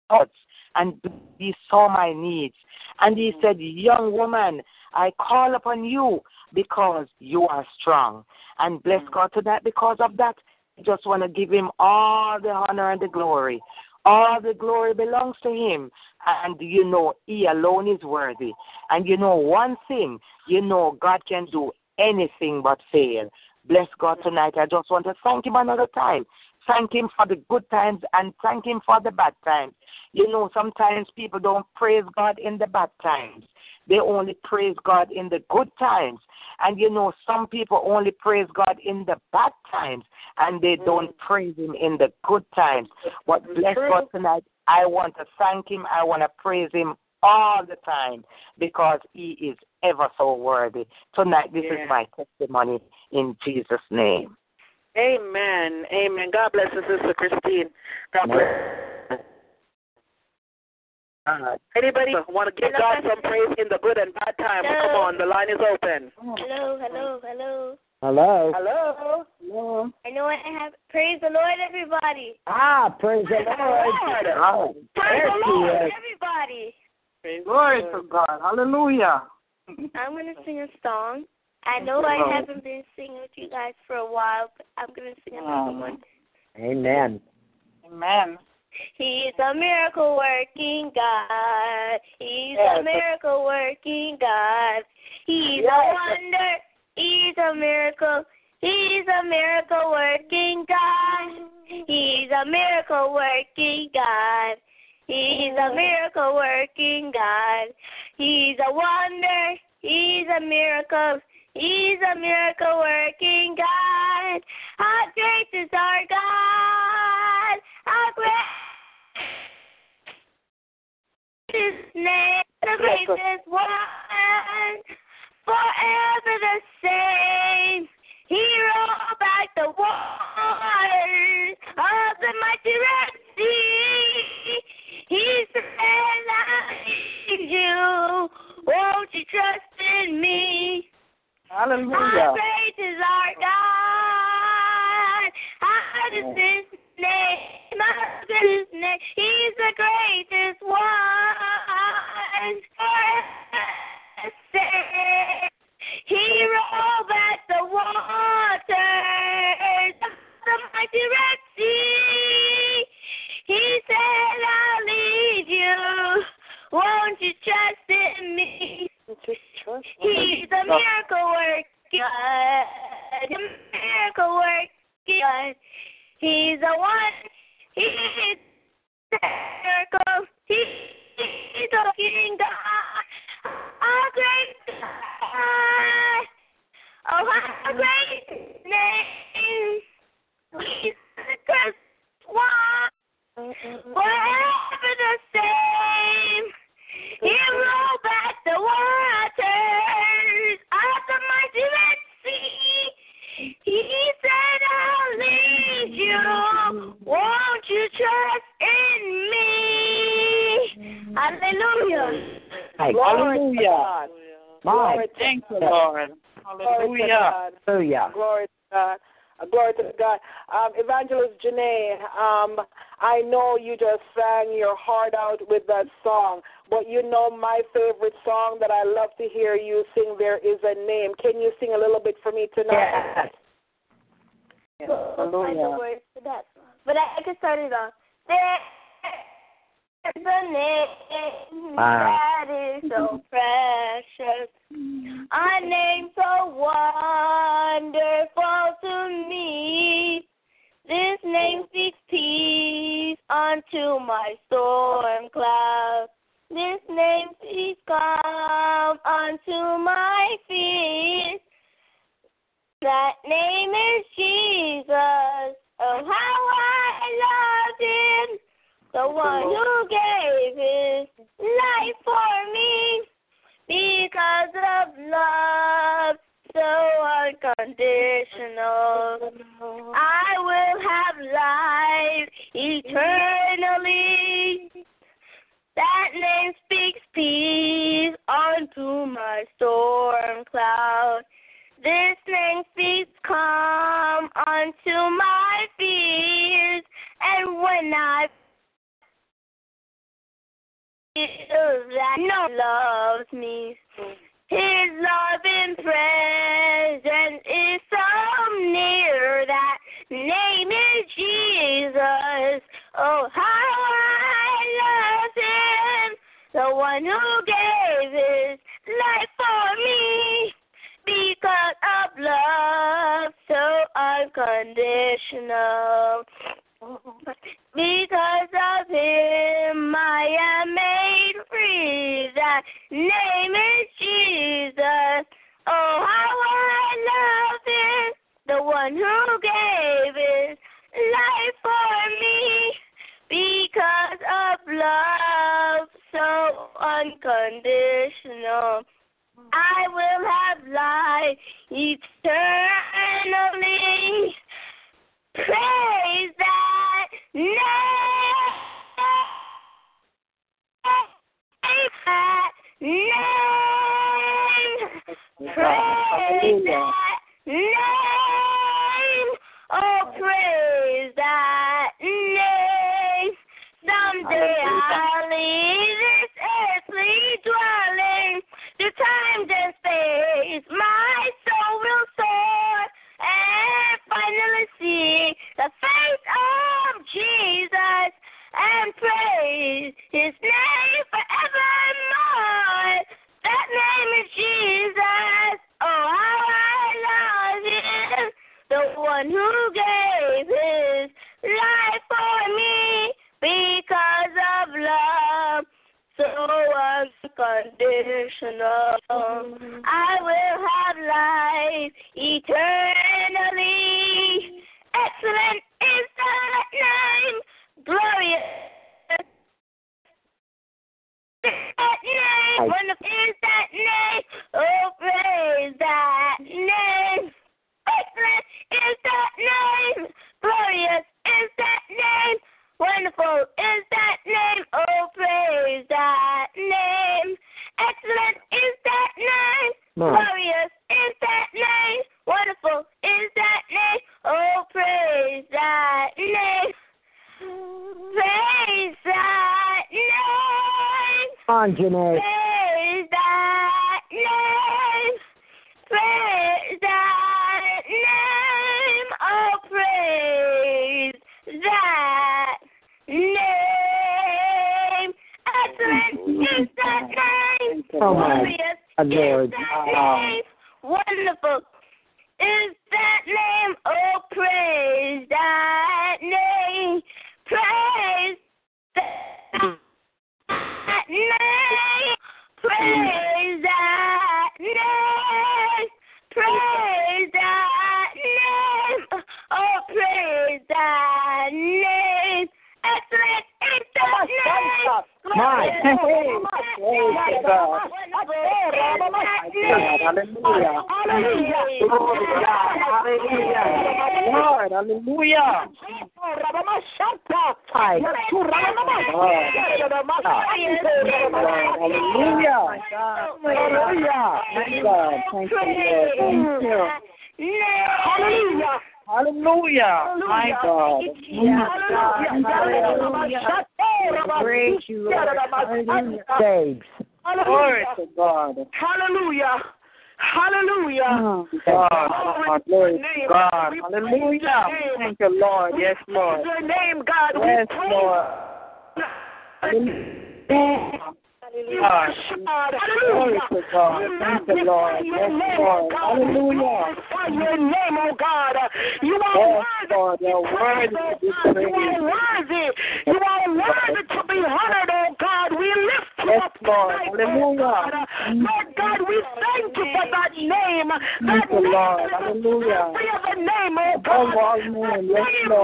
thoughts and he saw my needs. And he mm. said, Young woman, I call upon you because you are strong. And bless mm. God tonight because of that. I just want to give him all the honor and the glory. All the glory belongs to him. And you know, he alone is worthy. And you know, one thing, you know, God can do anything but fail. Bless God mm. tonight. I just want to thank him another time. Thank him for the good times and thank him for the bad times. You know, sometimes people don't praise God in the bad times. They only praise God in the good times. And you know, some people only praise God in the bad times and they mm. don't praise Him in the good times. But bless God tonight, I want to thank Him. I want to praise Him all the time because He is ever so worthy. Tonight, this Yeah. is my testimony in Jesus' name. Amen. Amen. God bless you, Sister Christine. God bless. Anybody want to give God some praise in the good and bad times? Come on, the line is open. Hello, hello, hello. Hello. Hello. Hello. I know I have. Praise the Lord, everybody. Ah, praise the Lord. Oh, Praise there the she Lord, is. everybody. Glory to God. Hallelujah. I'm going to sing a song. I know I haven't been singing with you guys for a while, but I'm going to sing another one. Amen. Amen. He's a miracle working God. He's a miracle working God. He's a wonder. He's a miracle. He's a miracle working God. He's a miracle working God. He's a miracle working God. He's a wonder. He's a miracle. He's a miracle working God. How great is our God? How great is his name? The greatest one. Forever the same. He rolled back the waters of the mighty Red Sea. He said, I need you. Won't you trust in me? Hallelujah. great is our God? How does his name? Is his name? He's the greatest one. Forever saved. He rolled back the waters of the mighty Red Sea. He said, I'll lead you. Won't you trust in me? He's a miracle working God. A miracle God. He's a one. He's a miracle. He's a king God. A great God. Oh, how great name. He's the first one. Forever the same. You. Won't you trust in me? Hallelujah. Hallelujah. My. Thank you, Lord. Glory to God. Hallelujah. Glory to God. Uh, glory to God. Um, Evangelist Janae, um, I know you just sang your heart out with that song, but you know my favorite song that I love to hear you sing, There Is a Name. Can you sing a little bit for me tonight? Yes. The words to that. But I, I can start it off. There's a name Wow. that is so precious. A name so wonderful to me. This name speaks peace unto my storm cloud. This name speaks calm unto my fears. That name is Jesus. Oh, how I love him. The one who gave his life for me. Because of love so unconditional, I will have life eternally. That name speaks peace onto my storm cloud. This Listening feet come unto my fears, and when I feel that no loves me, His loving presence is so near that name is Jesus. Oh, how I love Him, the one who gave His unconditional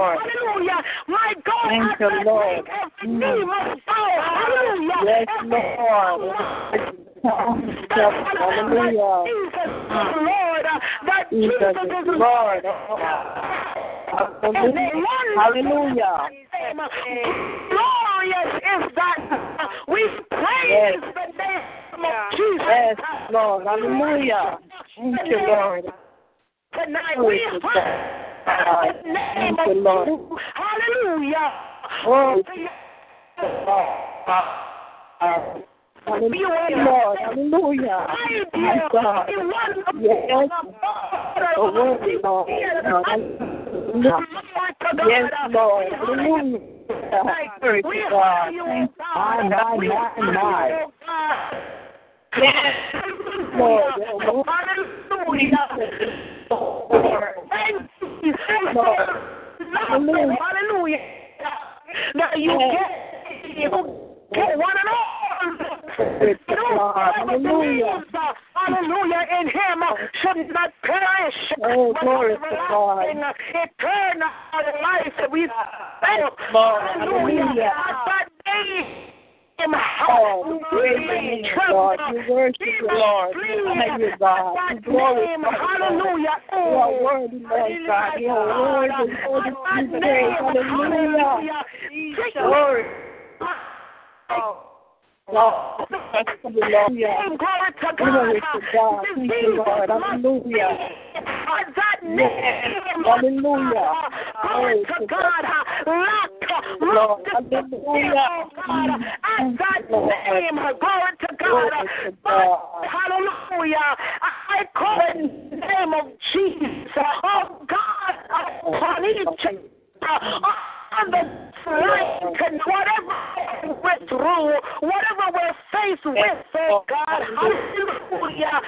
Lord. Hallelujah. My God, Thank at you, that Lord. name, every mm. knee must bow. Hallelujah. Yes, Every Lord. Hallelujah. Jesus is Lord. That Jesus Jesus is is Lord. Oh, and they Hallelujah. name. Glorious is that. We praise the name of Jesus. Yes, Lord. Hallelujah. Thank you, Lord. Tonight Glory we to God. praise the name Thank you, Lord. Hallelujah. Oh, glory Hallelujah, Lord. Hallelujah. My God. Yes. The word, Lord. Yes, Lord. Hallelujah. Glory to God. Thank My, my, my, my. Yes, Lord. Hallelujah. Hallelujah. Hallelujah. Now you get, you get one and all. Hallelujah. Uh, hallelujah. In him uh, should not perish. Uh, oh, but glory to God. Eternal life. We thank. Hallelujah. Hallelujah. At that oh, name. Oh, praise your God. We worship you, Lord. We you, God. Glorify you, Lord. Hallelujah. You are worthy, Lord God. You are worthy, to be praised. Hallelujah. Glory. Oh. Lord, hallelujah. To God. Glory to God. To God. Hallelujah. God. Name. To God. God. Hallelujah. I call the name of Jesus. Oh God. On the line, whatever we're through, whatever we're faced with, oh God, hallelujah.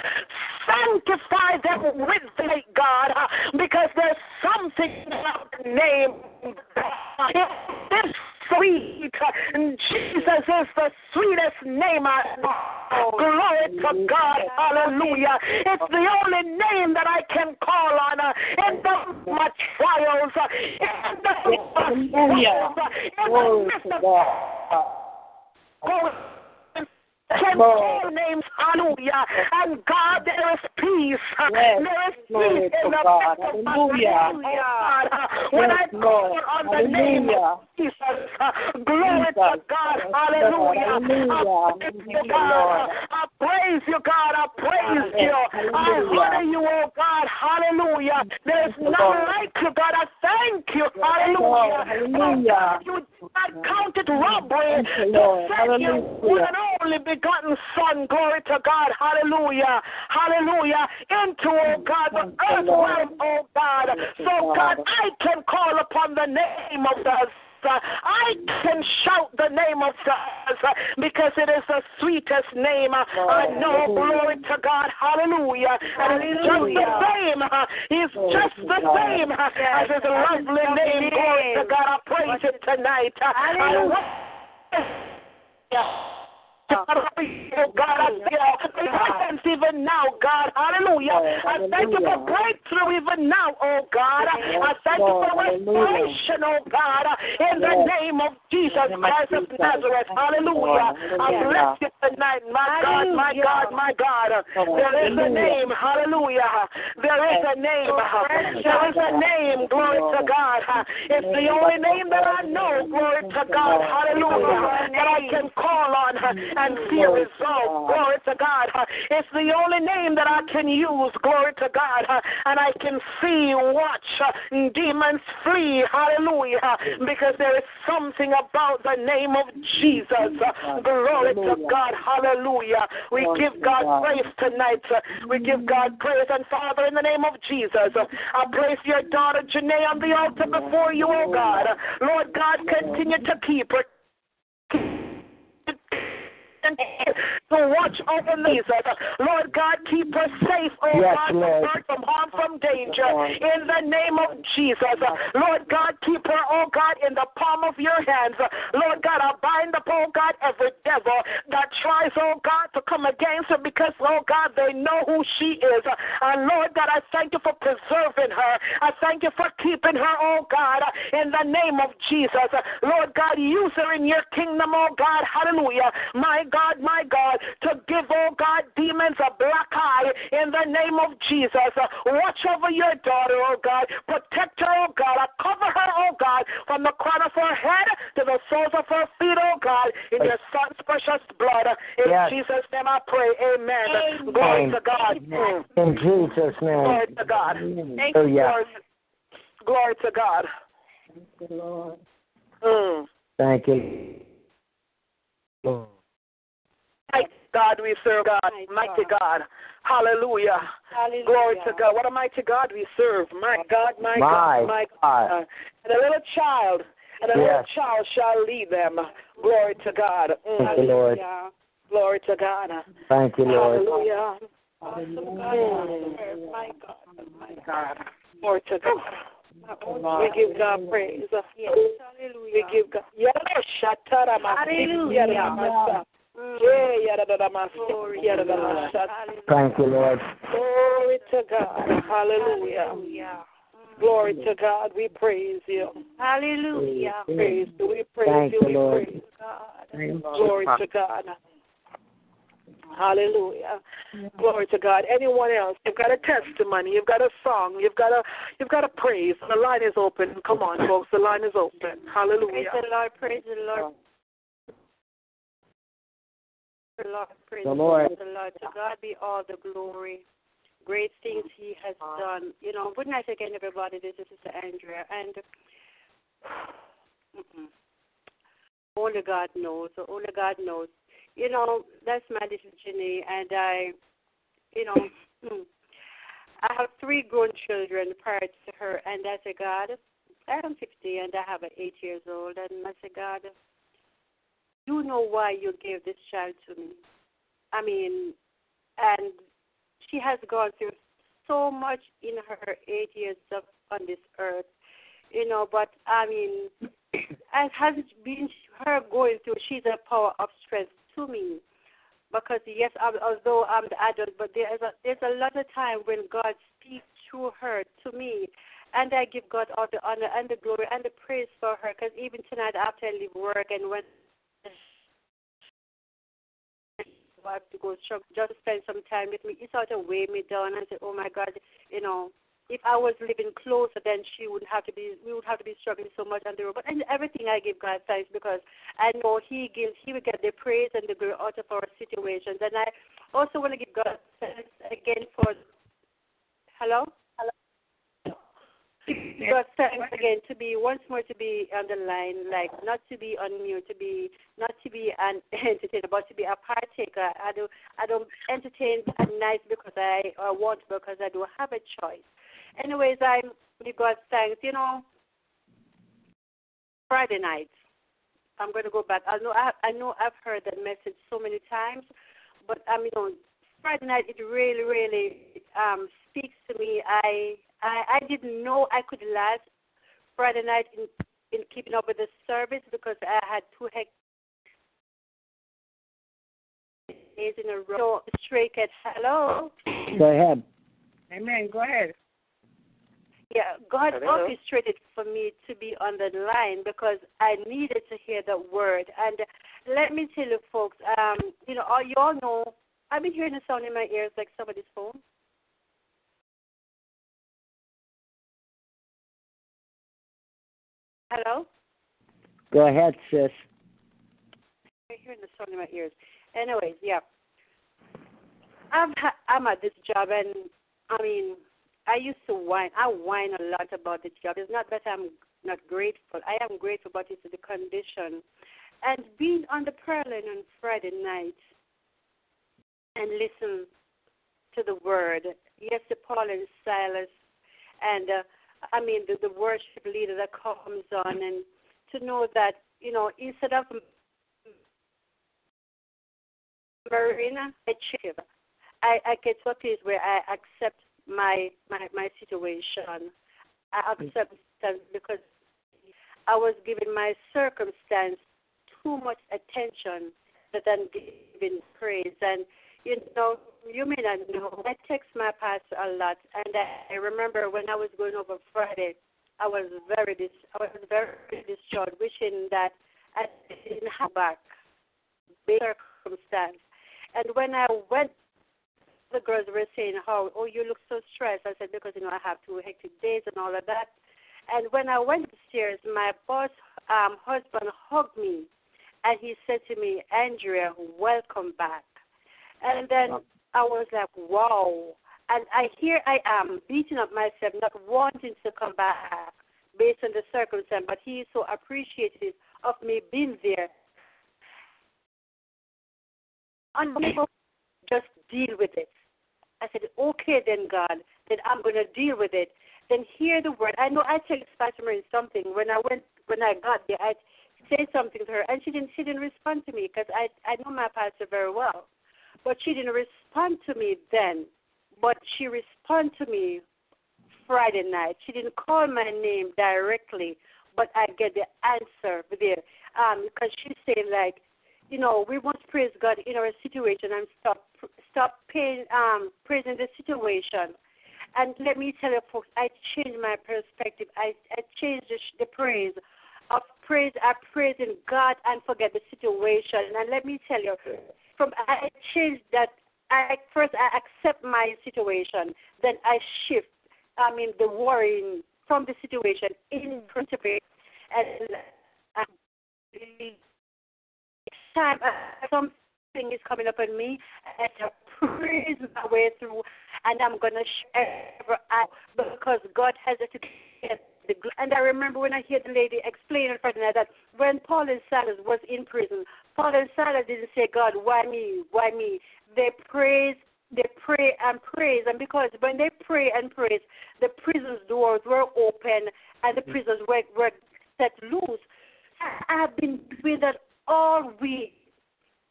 Sanctify them with thee, God, because there's something about the name. It's sweet. Jesus is the sweetest name I know. Glory to God. Hallelujah. It's the only name that I can call on uh, in the my trials, uh, in the midst of Hallelujah. in the midst of. Can call names, hallelujah. And God, there is peace. Yes, There is peace in the God. Hallelujah. oh God. When Yes, I call on the name of Jesus, glory to God, hallelujah. Hallelujah. I praise you, Thank you, God. I praise you, God. I praise you. I honor you, oh God, hallelujah. There's you, none like you, God. I thank you, hallelujah. Hallelujah. Oh, God, you did not count it robbery Thank you, Lord. Hallelujah. one and only begotten Son, glory to God, hallelujah, hallelujah, into, oh God, the earth realm, oh God. So, God. I can call upon the name of the I can shout the name of God because it is the sweetest name I know. Glory to God. Hallelujah. And it's just the same. He's just the same as his lovely name. Glory to God. I praise it tonight. I Oh God, I thank you for even now, God. Hallelujah. I thank you for breakthrough even now, oh God. I thank you for restoration, oh God, in the name of Jesus Christ of Nazareth. Hallelujah. I bless you tonight, my God, my God, my God. There is a name, hallelujah. There is a name. There is a name, glory to God. It's the only name that I know, glory to God. Hallelujah. That I can call on and see a result. Glory to God. It's the only name that I can use. Glory to God. And I can see, watch demons flee. Hallelujah. Because there is something about the name of Jesus. Glory to God. Hallelujah. We give God praise tonight. We give God praise. And Father, in the name of Jesus, I place your daughter Janae on the altar before you, oh God. Lord God, continue to keep her to watch over Jesus. Lord God, keep her safe, oh Yes, God, from Lord. from harm, from danger. In the name of Jesus. Lord God, keep her, oh God, in the palm of your hands. Lord God, I bind up, oh God, every devil that tries, oh God, to come against her because, oh God, they know who she is. And Lord God, I thank you for preserving her. I thank you for keeping her, oh God, in the name of Jesus. Lord God, use her in your kingdom, oh God. Hallelujah. My God, my God, to give, oh God, demons a black eye in the name of Jesus. Watch over your daughter, oh God. Protect her, oh God. I cover her, oh God, from the crown of her head to the soles of her feet, oh God, in your son's precious blood. In Yes. Jesus' name I pray. Amen. Glory to God. In Jesus' name. Glory to God. Thank Oh, you, yeah. Lord. Glory to God. Mm. Thank you. Lord. Mighty God we serve, God. Mighty God. Hallelujah. Glory to God. What a mighty God we serve. My God, my, My God, my God. God. And a little child, and a little child shall lead them. Glory to God. Mm. Thank you, Lord. Glory to God. Thank you, Lord. Hallelujah. Mm. My God. My God. Glory to God. We give God praise. Yes. Hallelujah. We give God. Yes, shatara Hallelujah. Thank you, Lord. Glory to God. Hallelujah. Hallelujah. Glory to God. We praise you. Hallelujah. Praise you. We praise Thank you. you, We Lord. praise God. Glory to God. Hallelujah. Glory to God. Anyone else? You've got a testimony. You've got a song. You've got a you've got a praise. The line is open. Come on, folks. The line is open. Hallelujah. Praise Hallelujah. the Lord. Praise the Lord. The Lord, praise The Lord. the Lord. To God be all the glory. Great things He has done. You know, good night again, everybody. This is Sister Andrea, and [SIGHS] mm-mm. only God knows. Only God knows. You know, that's my little Jenny, and I, you know, I have three grown children prior to her, and I say, God, I am 50, and I have an eight years old, and I say, God, you know why you gave this child to me. I mean, and she has gone through so much in her eight years of on this earth, you know. But I mean, [COUGHS] it hasn't been her going through. She's a power of strength to me, because yes, I'm, although I'm the adult, but there's a there's a lot of time when God speaks through her to me. And I give God all the honor and the glory and the praise for her. Because even tonight, after I leave work and when I have to go shop, just spend some time with me. It sort of weighed me down and said, "Oh my God, you know, if I was living closer, then she would have to be. We would have to be struggling so much on the road. But and everything I give God thanks because I know He gives. He will get the praise and the glory out of our situations. And I also want to give God thanks again for. Hello. God thanks again to be once more to be on the line, like not to be on mute, to be not to be an [LAUGHS] entertainer, but to be a partaker. I do I don't entertain at night because I uh, want because I do have a choice. Anyways, I give God thanks. You know, Friday night. I'm going to go back. I know I, I know I've heard that message so many times, but I mean, on Friday night it really, really um, speaks to me. I, I I didn't know I could last Friday night in in keeping up with the service because I had two hectic days in a row. So, Stray Cat, hello. Go ahead. Amen. Go ahead. Yeah, God Hello. orchestrated for me to be on the line because I needed to hear the word. And let me tell you, folks, um, you know, all you all know, I've been hearing a sound in my ears like somebody's phone. Hello? Go ahead, sis. I'm hearing the sound in my ears. Anyways, yeah. I'm ha- I'm at this job, and I mean, I used to whine. I whine a lot about this job. It's not that I'm not grateful. I am grateful, but it's the condition. And being on the prayer line on Friday night and listen to the word. Yes, to Paul and Silas, and uh, I mean the, the worship leader that comes on, and to know that you know instead of Marina, I chill. I, I get to a place where I accept my my my situation. I accept that because I was giving my circumstance too much attention that I'm giving praise. And you know, you may not know, I text my pastor a lot, and I, I remember when I was going over Friday, I was very dis I was very distraught, wishing that I didn't have back circumstance. And when I went, the girls were saying how, oh, you look so stressed. I said because you know I have two hectic days and all of that. And when I went upstairs, my boss um, husband hugged me, and he said to me, Andrea, welcome back. And then I was like, wow. And I here I am beating up myself, not wanting to come back based on the circumstance, but he is so appreciative of me being there. Unable just deal with it. I said, okay then, God, then I'm going to deal with it. Then hear the word. I know I text Pastor Marie something when I went when I got there. I said something to her, and she didn't she didn't respond to me because I I know my pastor very well, but she didn't respond to me then. But she responded to me Friday night. She didn't call my name directly, but I get the answer there. Um, because she's saying like, you know, we must praise God in our situation and stop stop paying, um, praising the situation. And let me tell you, folks, I changed my perspective. I I changed the, the praise of praise. I praise in God and forget the situation. And let me tell you, from I change that. I first I accept my situation, then I shift I mean, the worrying from the situation in principle. And uh, time uh, something is coming up on me, and I praise my way through, and I'm gonna share because God has it to get the. And I remember when I hear the lady explain in front of me that when Paul and Silas was in prison, Paul and Silas didn't say, God, why me? Why me? They praise, they pray and praise, and because when they pray and praise, the prison's doors were open and the mm. prisoners were, were set loose. I have been doing that all week,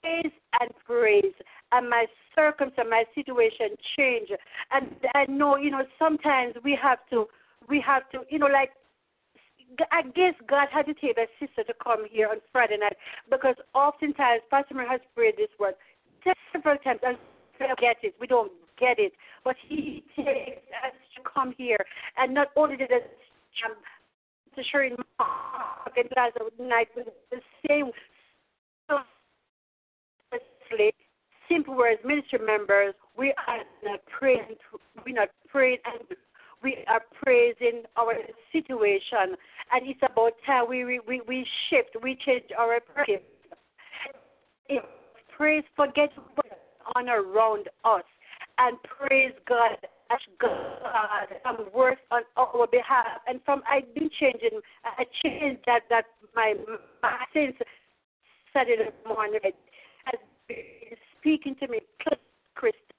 praise and praise, and my circumstance, my situation change. And I know, you know, sometimes we have to, we have to, you know, like I guess God had to tell that sister to come here on Friday night because oftentimes Pastor has prayed this word several times and we don't get it. We don't get it. But he takes us to come here. And not only did it um, to share in and last night with the same simple words, ministry members, we are not praying, we're not praying and we are praising our situation. And it's about time we, we, we shift, we change our praise. Praise, forget on around us and praise God as God and work on our behalf. And from I've been changing, I changed that that my my since Saturday morning has been speaking to me,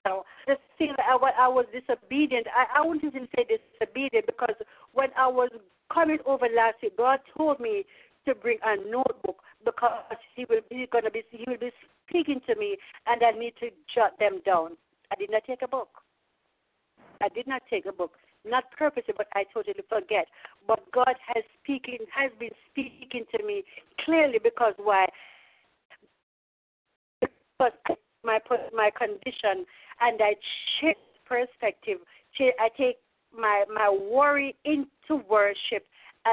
Crystal. The uh, thing that I, I was disobedient, I, I wouldn't even say disobedient because when I was coming over last year, God told me to bring a notebook because He will be gonna be He will be speaking to me, and I need to jot them down. I did not take a book. I did not take a book, not purposely, but I totally forget. But God has speaking has been speaking to me clearly because why? Because my my condition, and I change perspective. I take my my worry into worship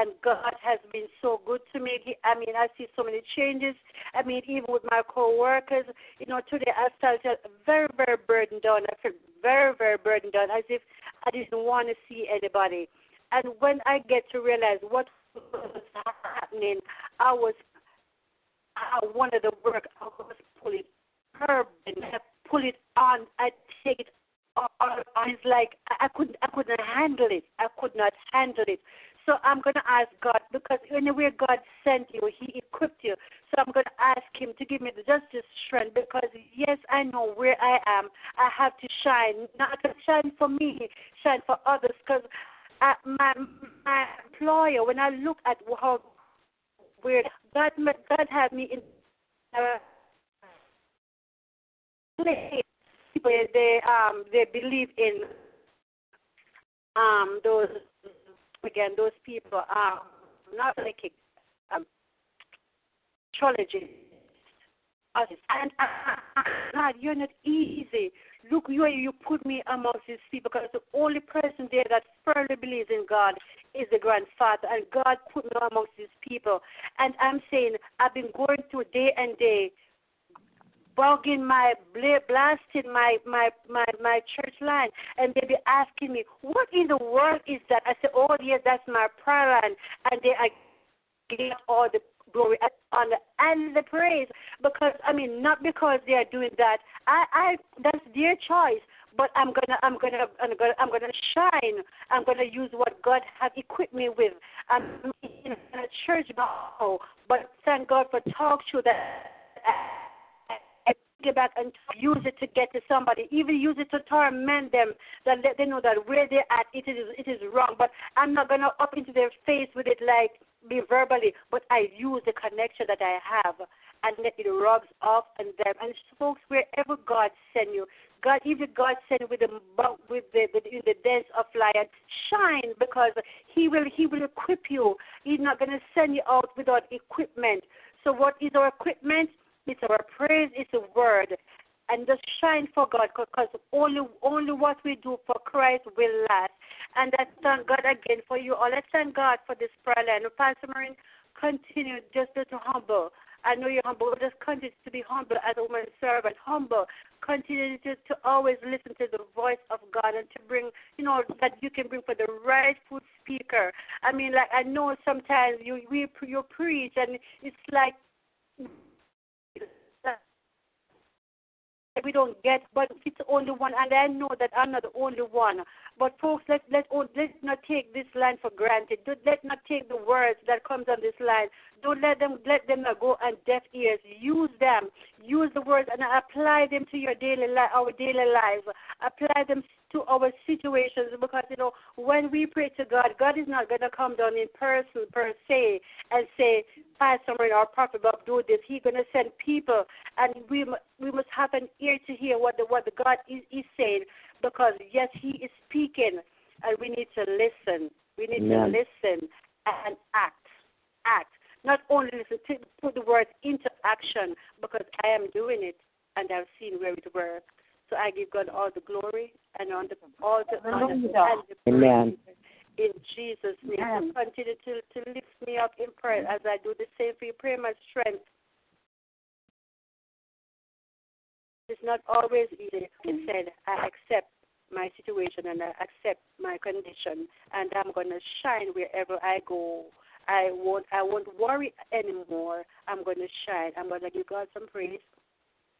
and God has been so good to me. I mean, I see so many changes. I mean, even with my co-workers, you know, today I felt very, very burdened down. I felt very, very burdened down, as if I didn't want to see anybody. And when I get to realize what was happening, I was, I wanted to work. I was pulling her and pull it on. I take it on. It's like I couldn't, I couldn't handle it. I could not handle it. So I'm going to ask God because anywhere God sent you, He equipped you. So I'm going to ask Him to give me the justice strength because yes, I know where I am. I have to shine, not to shine for me, shine for others. Because my my employer, when I look at how where God God had me in. Uh, place people they um they believe in um those again those people are not like um trilogy and uh, God, you're not easy. Look, you you put me amongst these people because the only person there that firmly believes in God is the grandfather, and God put me amongst these people. And I'm saying I've been going through day and day, bugging my blasting my my my my church line, and they be asking me, "What in the world is that?" I said, "Oh, yes, that's my prayer line," and they I get all the glory and honor and the praise because I mean not because they are doing that. I I that's their choice. But I'm gonna I'm gonna I'm gonna I'm gonna shine. I'm gonna use what God has equipped me with. I'm in a church but thank God for talk show that get back and use it to get to somebody, even use it to torment them, that let them know that where they're at, it is it is wrong. But I'm not gonna up into their face with it like be verbally, but I use the connection that I have and let it rubs off on them. And folks, wherever God send you, God, even God send you with the with the, with in the dance of lion, shine because He will He will equip you. He's not going to send you out without equipment. So what is our equipment? It's our praise. It's a word. And just shine for God because only only what we do for Christ will last. And I thank God again for you all. I thank God for this prayer line. Pastor Maureen, continue just to humble. I know you're humble. Just continue to be humble as a woman servant. Humble. Continue to, to always listen to the voice of God and to bring, you know, that you can bring for the right food speaker. I mean, like I know sometimes you we you preach and it's like we don't get, but it's only one, and I know that I'm not the only one. But folks, let let let's not take this line for granted. Don't, let not take the words that comes on this line. Don't let them let them go on deaf ears. Use them. Use the words and apply them to your daily life, our daily lives. Apply them to our situations because you know when we pray to God, God is not going to come down in person per se and say, Pastor or Prophet Bob, do this. He's going to send people, and we we must have an ear to hear what the what the God is, is saying because yes, He is speaking, and we need to listen. We need Amen. to listen and act, act. Not only listen, to put the words into action because I am doing it and I've seen where it works. So I give God all the glory and all the all the honor and the praise. Amen. In Jesus' name, Amen. continue to, to lift me up in prayer as I do the same for you. Pray my strength. It's not always easy. He said, I accept my situation and I accept my condition, and I'm gonna shine wherever I go. I won't I won't worry anymore. I'm gonna shine. I'm gonna give God some praise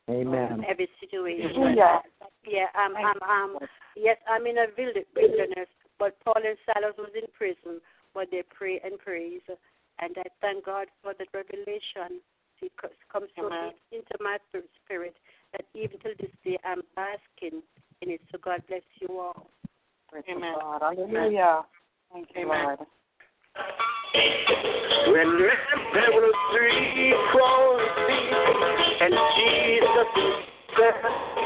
Amen. Every situation. Yeah. Yeah. I'm. I'm. I'm. Yes. I'm in a wilderness, but Paul and Silas was in prison, but they pray and praise, and I thank God for the revelation. It comes so deep into my spirit that even till this day I'm basking in it. So God bless you all. Amen. Hallelujah. Thank you, Amen. Lord. When there were three crosses and Jesus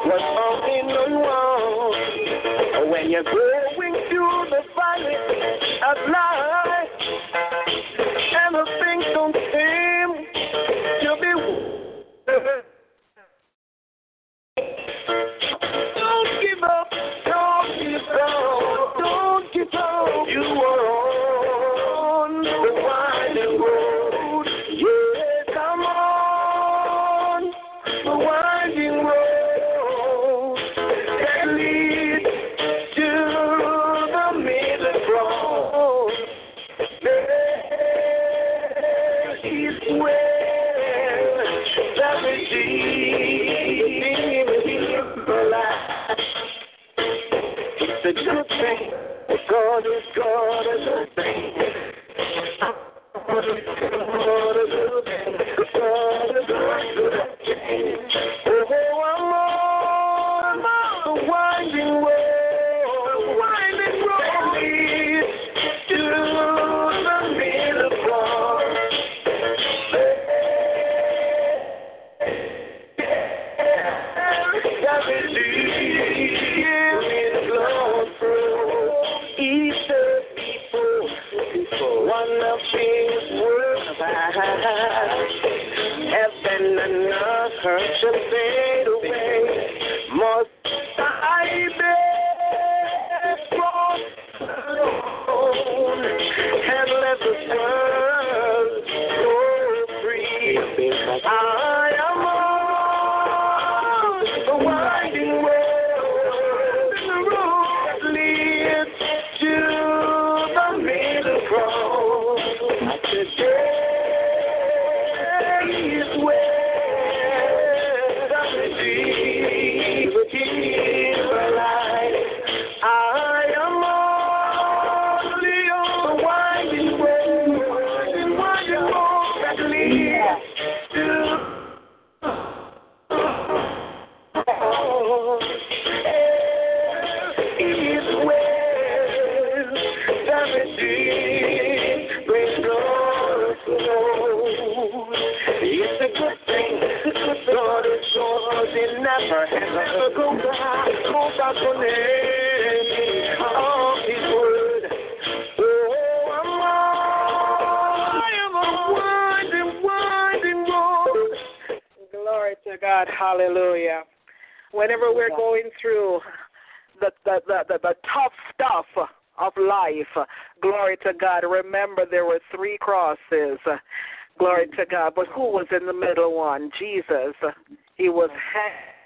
was walking alone. When you're going through the valley of life. And the things don't God is God is a thing. God is God is a thing. God is God is a to God. Hallelujah. Whenever we're going through the, the, the, the, the tough stuff of life, glory to God, remember there were three crosses. Glory to God. But who was in the middle one? Jesus. He was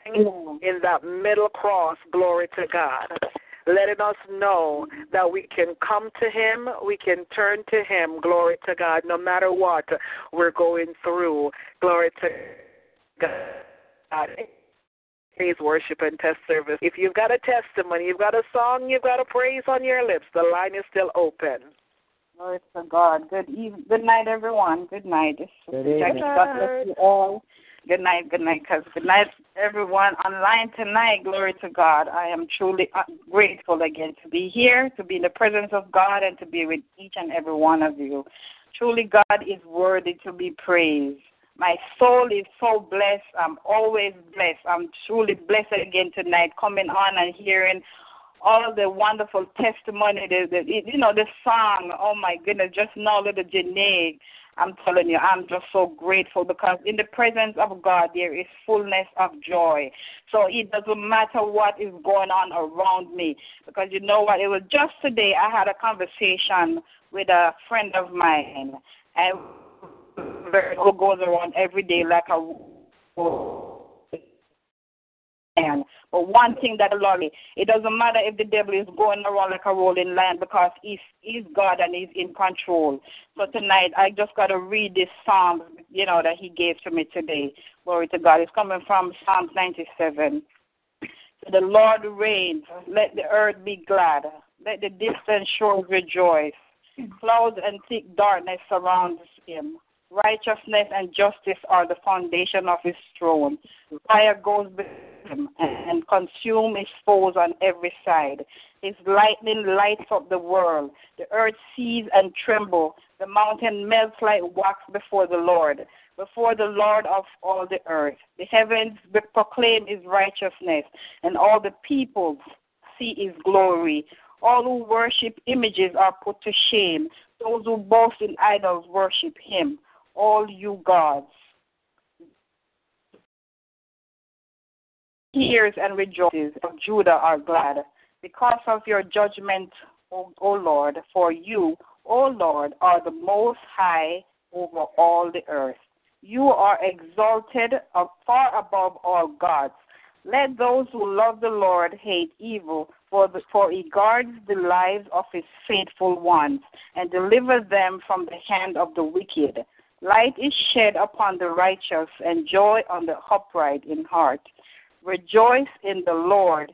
hanging in that middle cross. Glory to God. Letting us know that we can come to Him, we can turn to Him. Glory to God, no matter what we're going through. Glory to God. Praise, worship, and test service. If you've got a testimony, you've got a song, you've got a praise on your lips, the line is still open. Glory to God. Good evening. Good night, everyone. Good night. This Good Sister Jackie. evening. God bless you all. Good night. Good night, cuz. Good night, everyone online tonight. Glory to God. I am truly uh, grateful again to be here, to be in the presence of God, and to be with each and every one of you. Truly, God is worthy to be praised. My soul is so blessed. I'm always blessed. I'm truly blessed again tonight, coming on and hearing all the wonderful testimony, the, the you know the song. Oh my goodness, just now little Janae. I'm telling you, I'm just so grateful because in the presence of God there is fullness of joy. So it doesn't matter what is going on around me because you know what? It was just today I had a conversation with a friend of mine and who goes around every day like a man. But one thing that Lord, it doesn't matter if the devil is going around like a rolling lion because he's he's God and he's in control. So tonight I just gotta read this psalm, you know, that he gave to me today. Glory to God. It's coming from Psalms ninety seven. The Lord reigns, let the earth be glad, let the distant shores rejoice. Clouds and thick darkness surrounds him. Righteousness and justice are the foundation of his throne. Fire goes before him and consumes his foes on every side. His lightning lights up the world. The earth sees and trembles. The mountain melts like wax before the Lord, before the Lord of all the earth. The heavens proclaim his righteousness, and all the peoples see his glory. All who worship images are put to shame. Those who boast in idols worship him. All you gods. Hears and rejoices of Judah are glad because of your judgment, O, o Lord, for you, O Lord, are the most high over all the earth. You are exalted far above all gods. Let those who love the Lord hate evil, for, the, for he guards the lives of his faithful ones and delivers them from the hand of the wicked. Light is shed upon the righteous and joy on the upright in heart. Rejoice in the Lord,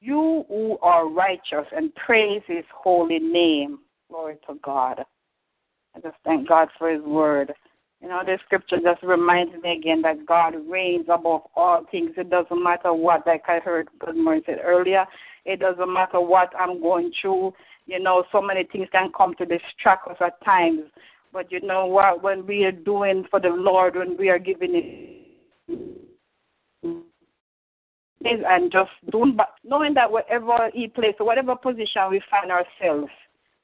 you who are righteous, and praise his holy name. Glory to God. I just thank God for his word. You know, this scripture just reminds me again that God reigns above all things. It doesn't matter what, like I heard Goodmore said earlier, it doesn't matter what I'm going through. You know, so many things can come to distract us at times. But you know what? When we are doing for the Lord, when we are giving it and just doing, but knowing that whatever He places, whatever position we find ourselves,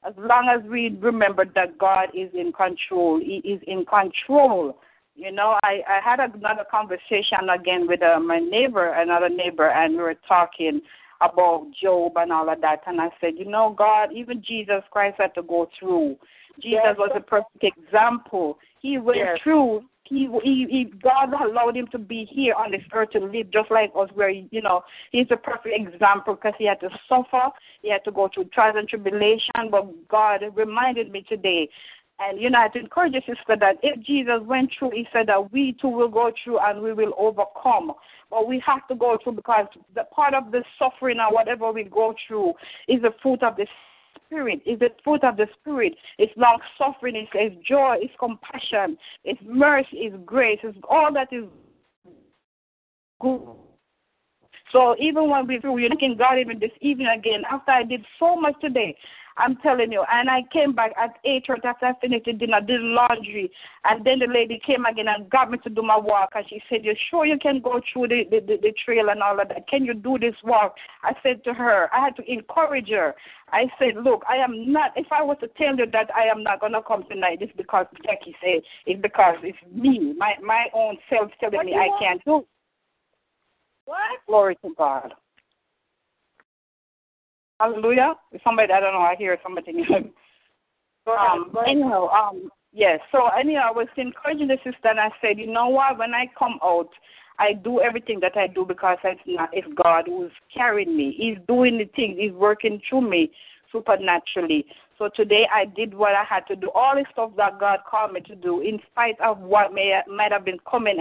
as long as we remember that God is in control, He is in control. You know, I, I had another conversation again with uh, my neighbor, another neighbor, and we were talking about Job and all of that. And I said, you know, God, even Jesus Christ had to go through. Jesus yes. was a perfect example. He went yes. through. He, he, he, God allowed him to be here on this earth to live just like us, where, you know, he's a perfect example because he had to suffer. He had to go through trials and tribulation. But God reminded me today and you know, I encourage you, sister, that if Jesus went through, he said that we too will go through and we will overcome. But we have to go through because the part of the suffering or whatever we go through is the fruit of the Spirit. Is the fruit of the Spirit. It's long suffering. It's, it's joy. It's compassion. It's mercy. It's grace. It's all that is good. So even when we are thanking God even this evening again, after I did so much today, I'm telling you. And I came back at 8 o'clock after I finished the dinner, did laundry. And then the lady came again and got me to do my walk. And she said, You sure you can go through the, the, the, the trail and all of that? Can you do this walk? I said to her, I had to encourage her. I said, Look, I am not, if I was to tell you that I am not going to come tonight, it's because Jackie said, it's because it's me, my, my own self telling what me I can't do. it. What? Glory to God. Hallelujah. Somebody, I don't know, I hear somebody. um, anyhow, um, yes. So anyhow, I was encouraging the sister, and I said, you know what? When I come out, I do everything that I do because it's not it's God who's carrying me. He's doing the things. He's working through me supernaturally. So today I did what I had to do, all the stuff that God called me to do, in spite of what may might have been coming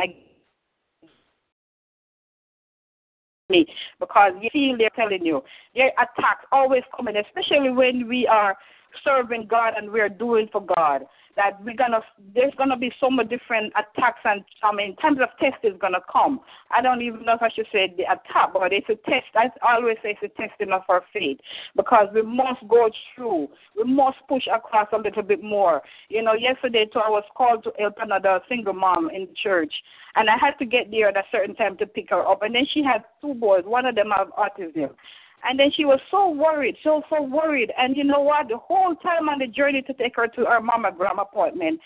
me because you feel they're telling you. Their attacks always coming, especially when we are serving God and we're doing for God. That we're gonna there's gonna be so many different attacks and I mean times of test is gonna come. I don't even know if I should say the attack, but it's a test. I always say it's a testing of our faith because we must go through. We must push across a little bit more. You know, yesterday too I was called to help another single mom in the church and I had to get there at a certain time to pick her up and then she had two boys, one of them have autism. And then she was so worried, so so worried. And you know what? The whole time on the journey to take her to her mammogram appointment,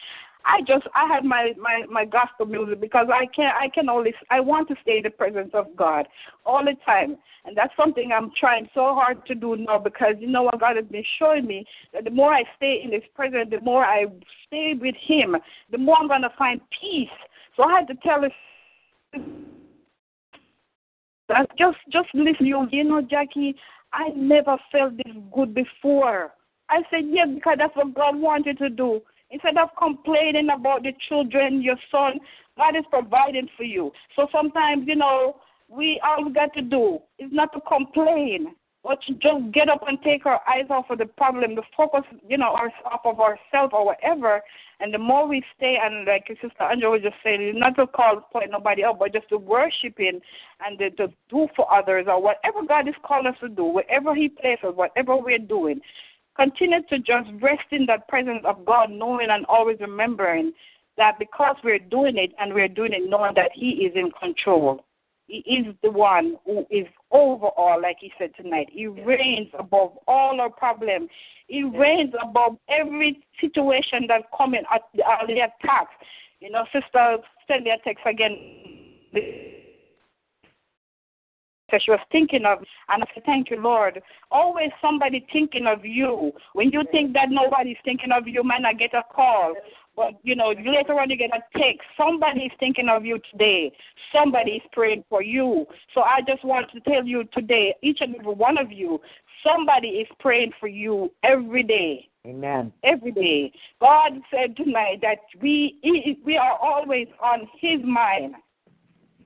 I just I had my my my gospel music because I can I can only I want to stay in the presence of God all the time, and that's something I'm trying so hard to do now because you know what God has been showing me that the more I stay in His presence, the more I stay with Him, the more I'm gonna find peace. So I had to tell her just just listen, you you know, Jackie, I never felt this good before. I said, yeah, because that's what God wanted to do. Instead of complaining about the children, your son, God is providing for you. So sometimes, you know, we all we got to do is not to complain, but just get up and take our eyes off of the problem, to focus, you know, our, off of ourselves or whatever, and the more we stay, and like Sister Angela was just saying, not to call point nobody out, but just to worship Him and to, to do for others or whatever God is calling us to do, wherever He places, whatever we're doing. Continue to just rest in the presence of God, knowing and always remembering that because we're doing it and we're doing it knowing that He is in control. He is the one who is over all, like he said tonight. He reigns above all our problems. He reigns above every situation that coming at uh, the attacks. You know, sister send me a text again. So she was thinking of, and I said, Thank you, Lord. Always somebody thinking of you. When you think that nobody's thinking of you, man, I get a call. But, you know, later on you get a text. Somebody is thinking of you today. Somebody is praying for you. So I just want to tell you today, each and every one of you, Somebody is praying for you every day. Amen. Every day. God said tonight that we we are always on His mind.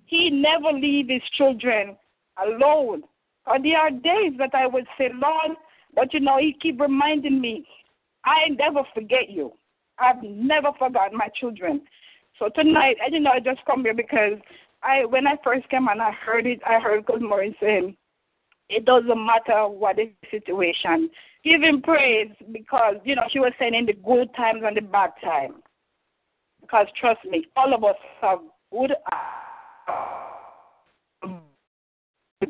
He never leave His children alone. Or there are days that I would say, Lord, but you know, He keep reminding me, I never forget you. I've never forgotten my children. So tonight, I didn't know I just come here because I when I first came and I heard it, I heard Good Morning saying, it doesn't matter what the situation. Give him praise because, you know, she was saying in the good times and the bad times. Because trust me, all of us have good uh,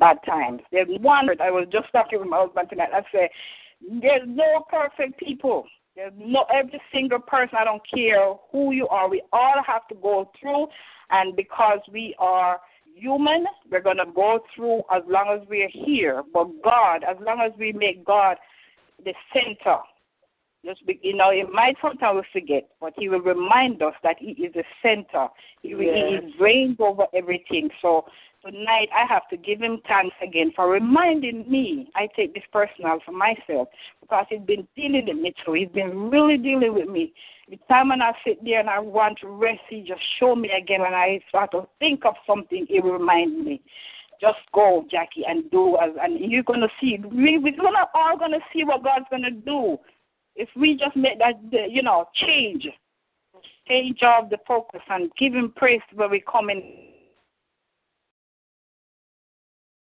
bad times. There's one I was just talking with my husband tonight. I say, There's no perfect people. There's no every single person. I don't care who you are. We all have to go through, and because we are human, we're gonna go through as long as we're here. But God, as long as we make God the center, just be, you know, it might sometimes we forget, but He will remind us that He is the center. He, Yes. he reigns over everything. So tonight I have to give Him thanks again for reminding me. I take this personal for myself because He's been dealing with me too. He's been really dealing with me. The time when I sit there and I want to rest, He just show me again. When I start to think of something, He remind me just go, Jackie, and do as and you're gonna see. We we're gonna all gonna see what God's gonna do if we just make that you know change, change of the focus and give Him praise where we come in.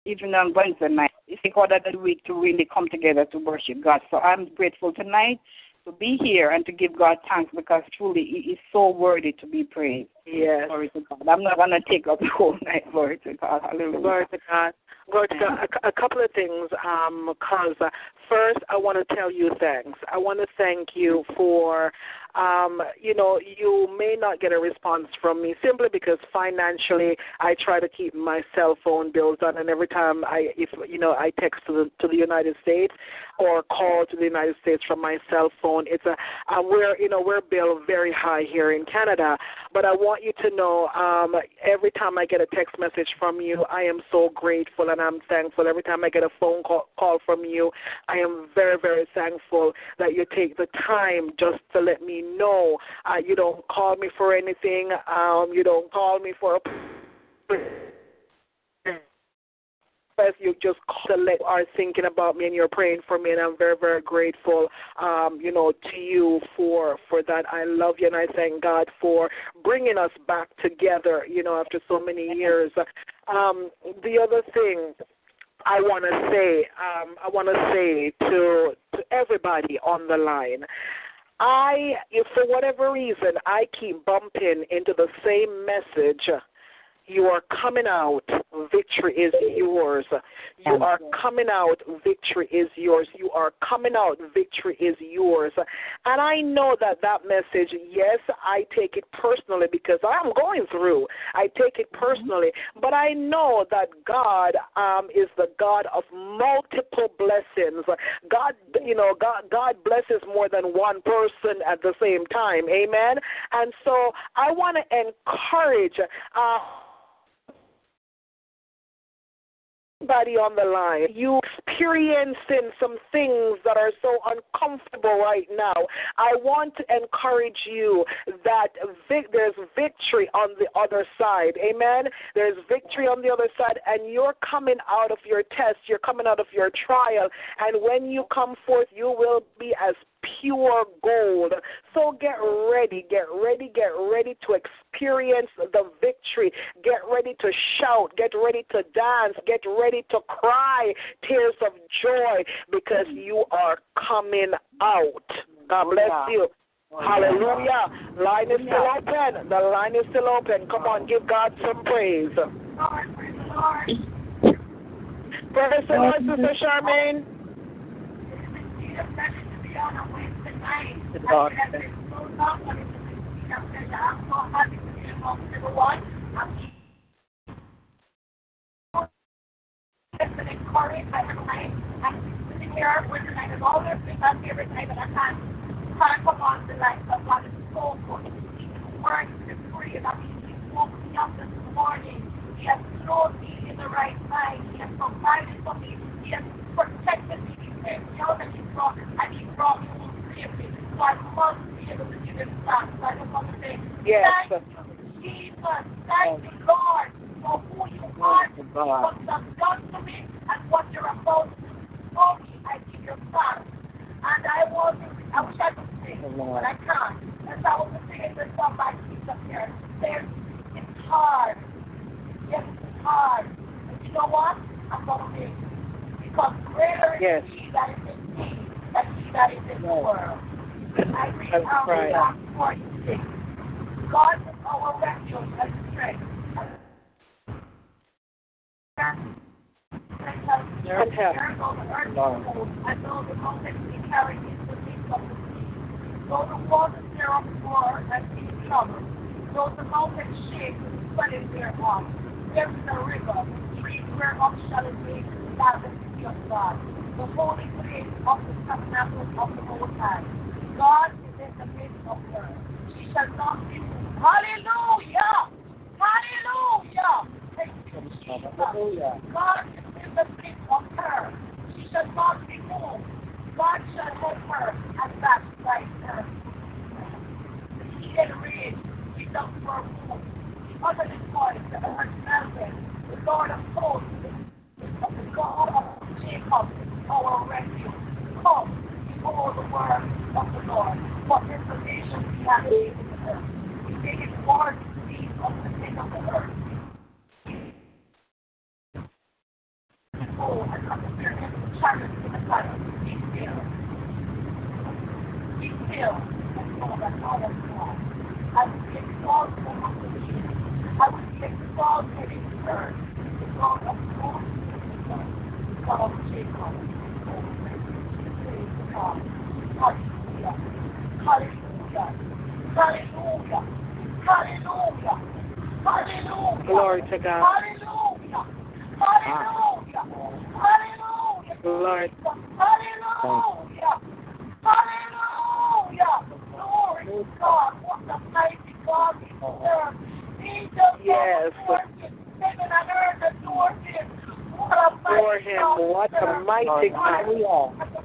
Even on Wednesday night, it's a quarter of the week to really come together to worship God. So I'm grateful tonight to be here and to give God thanks because truly He is so worthy to be praised. Yes. Glory to God. I'm not gonna take up the whole night. Glory to God. Hallelujah. Glory to God. Glory to God. A, a couple of things, um, cause uh, first I want to tell you thanks. I want to thank you for, um, you know, you may not get a response from me simply because financially I try to keep my cell phone bills on, and every time I, if you know, I text to the to the United States or call to the United States from my cell phone, it's a we're you know we're billed very high here in Canada, but I want you to know um, every time I get a text message from you, I am so grateful and I'm thankful. Every time I get a phone call, call from you, I am very, very thankful that you take the time just to let me know. Uh, you don't call me for anything. Um, you don't call me for a you just call are thinking about me and you're praying for me, and I'm very, very grateful, um, you know, to you for for that. I love you, and I thank God for bringing us back together, you know, after so many years. Um, the other thing I want to say, um, I want to say to to everybody on the line. I, if for whatever reason, I keep bumping into the same message you are coming out. Victory is yours. You are coming out. Victory is yours. You are coming out. Victory is yours. And I know that that message, yes, I take it personally because I'm going through. I take it personally. But I know that God um, is the God of multiple blessings. God, you know, God, God blesses more than one person at the same time. Amen. And so I want to encourage. Uh, Everybody on the line, you experiencing some things that are so uncomfortable right now. I want to encourage you that there's victory on the other side. Amen. There's victory on the other side, and you're coming out of your test. You're coming out of your trial, and when you come forth, you will be as pure gold. So get ready, get ready, get ready to experience the victory. Get ready to shout, get ready to dance, get ready to cry tears of joy because you are coming out. God bless you. Hallelujah. Line is still open. The line is still open. Come on, give God some praise. Praise the Lord, Sister Charmaine. By the night. I'm sitting here with the night of all their things on every night that I can't can't come on the light of God is so good. He's working to free about. He has clothed me in the right mind. He has provided for me. He has protected me. He said, know that he brought and he me home safely. So I must be able to give him thanks. So I just want to say, Yes. thank you, Jesus. Thank you, Lord, for who you are, what you have done to me, and what you're about to do for me. I give you thanks. And I was, I wish I could sing, but I can't. And so I was singing this song by Keith up here. There's, it's hard. Yes, it's hard. But you know what? I'm going to make it. Because greater Yes. is he that is in me than he that is in the world. I read out. Psalm 46. God is our refuge and strength. Strength us and help. And though the mountains be carried into the midst of the sea, though the waters thereof roar and be troubled, though the mountains shake with the swelling thereof, there is a river, streams whereof shall it make glad the of God, the holy place of the tabernacle of the Most High. God is in the midst of her. She shall not be moved. Hallelujah! Hallelujah! Thank you, Jesus. God is in the midst of her. She shall not be moved. God shall help her and satisfy her. He enraged, he does for whom. He uttered his voice, the earth melted. The Lord of hosts, the God of Jacob, our refuge. Come, behold the word of the Lord. What information her. He made his word speak of the thing of the earth. Oh, and of the chariot to the fire. Be still. Be still and know that God. I will be exalted among the nations. I will be exalted in the earth. The God of the God of Jacob. Praise Hallelujah. Hallelujah. Hallelujah. Hallelujah. Hallelujah. Glory to God. Hallelujah. Hallelujah. Hallelujah. Lord. Hallelujah. Hallelujah. Glory to God. What a mighty God we serve. Yes. Heaven and earth adore him. What a mighty God what a mighty God. Life, every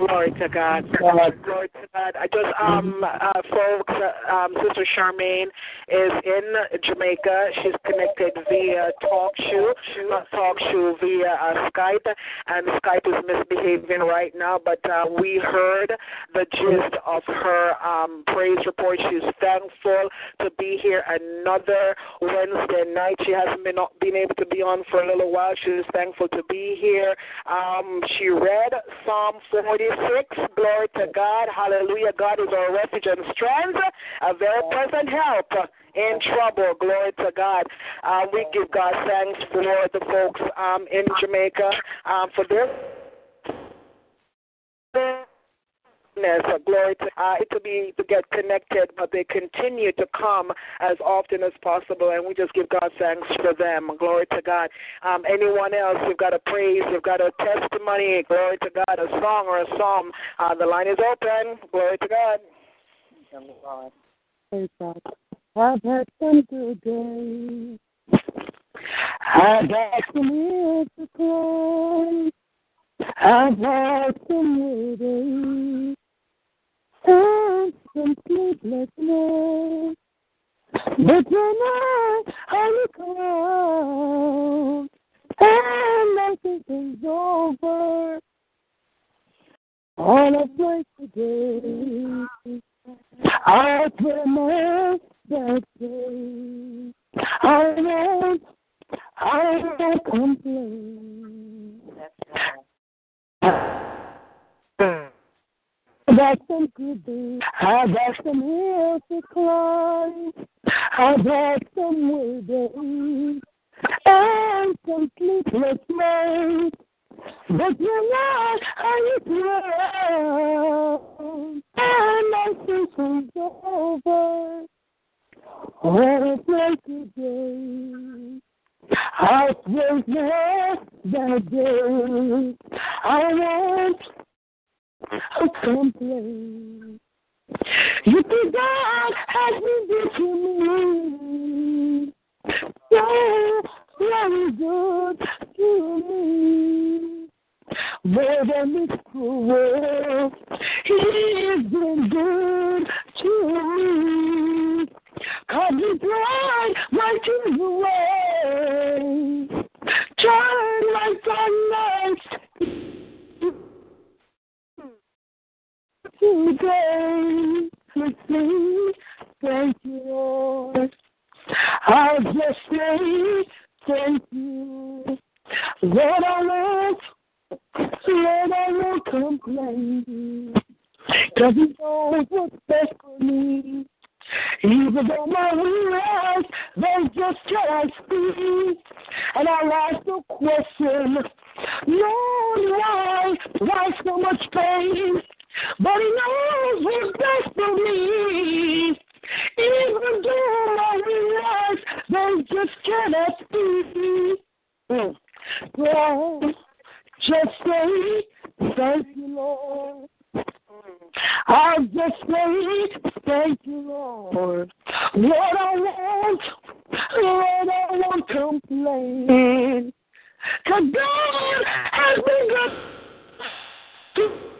Glory to God. Glory to God. I just um uh, folks, uh, um Sister Charmaine is in Jamaica. She's connected via TalkShoe, not talk show via uh, Skype, and Skype is misbehaving right now. But uh, we heard the gist of her um praise report. She's thankful to be here another Wednesday night. She hasn't been been able to be on for a little while. She's thankful to be here. Um, she read Psalm 46. Glory to God. Hallelujah. God is our refuge and strength, a very present help in trouble. Glory to God. Uh, we give God thanks for the folks um, in Jamaica um, for uh, glory to uh, to be to get connected, but they continue to come as often as possible, and we just give God thanks for them. Glory to God. Um, anyone else? You've got a praise, you've got a testimony. Glory to God. A song or a psalm. Uh, the line is open. Glory to God. Praise God. I've had some good days. I've had some years to cry. I've had some good days and nights. But I look around and everything's over, all of my today, I promise that day I won't, I won't complain. I got some good days. I got some hills to climb. I got way days and some sleepless nights. But when I, I look around and see things over, all of my today. I praise that day. I won't I complain. You think God has been good to me. So very good to me. More than this cruel world, He's been good to me. Cause He brought my dreams away. Turn my sunlight today. Thank you, Lord. I just say thank you. I I won't what's best for me. Even though my wheels, they just can't. And I ask the question, Lord, why, why so much pain? But he knows what's best for me. Even though I realize they just cannot speak. Mm. Well, just say, thank you, Lord. I'll just say, thank you, Lord. Lord, I won't, Lord, I won't complain. Cause God has been good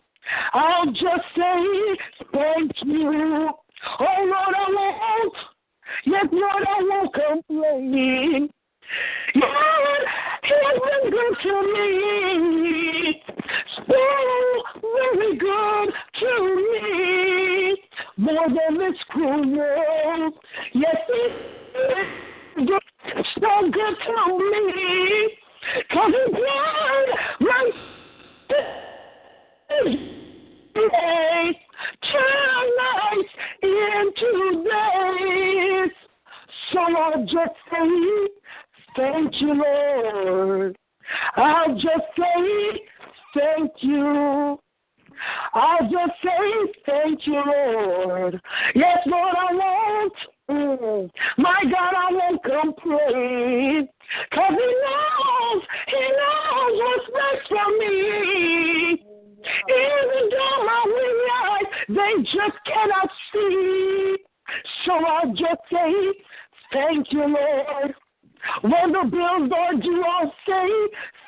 I'll just say, thank you. Oh, Lord, I won't. Yes, Lord, I won't complain. Lord, He has been good to me. So very good to me. More than this cruel world. Yes, He is good, so good to me. Cause He died right Turn into days. So I'll just say, Thank you, Lord. I'll just say thank you. I'll just say thank you, Lord. Yes, Lord, I won't. Mm. My God, I won't complain. Cause he knows, he knows what's best for me. They just cannot see. So I'll just say, thank you, Lord. When the bills are due, I'll say,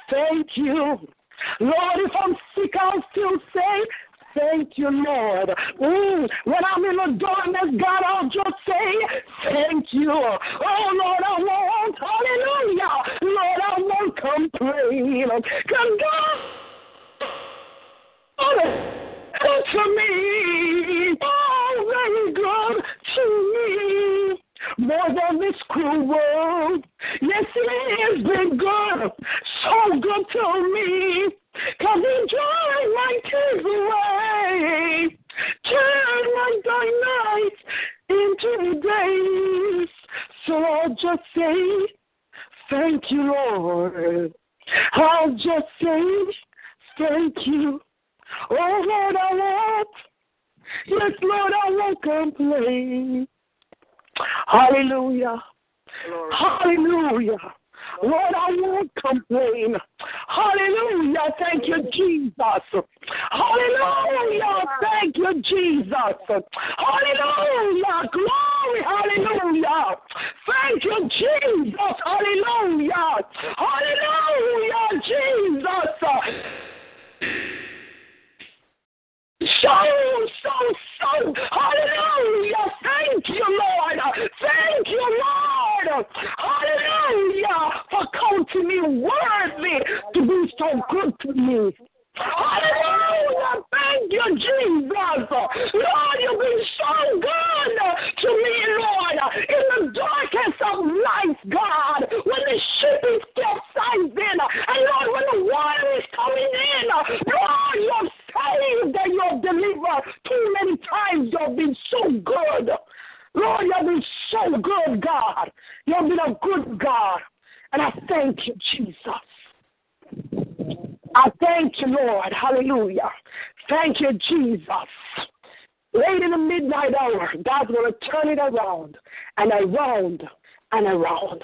thank you. Lord, if I'm sick, I'll still say, thank you, Lord. Mm, when I'm in the darkness, God, I'll just say, thank you. Oh, Lord, I won't, hallelujah. Lord, I won't complain. Because God, good to me. Oh, very good to me more than this cruel world. Yes, it has been good, so good to me. Cause he dried my tears away, turn my dark nights into days. So I'll just say, thank you, Lord. I'll just say, thank you. Oh, Lord, I won't. Yes, Lord, I won't complain. Hallelujah. Hallelujah. Lord, I won't complain. Hallelujah. Thank you, Jesus. Hallelujah. Thank you, Jesus. Hallelujah. Glory. Hallelujah. Thank you, Jesus. Hallelujah. Hallelujah, Jesus. So, so, so, hallelujah. Thank you, Lord. Thank you, Lord. Hallelujah. For counting me worthy to be so good to me. Hallelujah. Thank you, Jesus. Lord, you've been so good to me, Lord. In the darkest of nights, God, when the ship is capsized in, and Lord, when the water is coming in, Lord, you've saved you've delivered. Too many times you've been so good. Lord, you've been so good, God. You've been a good God. And I thank you, Jesus. I thank you, Lord. Hallelujah. Thank you, Jesus. Late in the midnight hour, God's going to turn it around and around and around.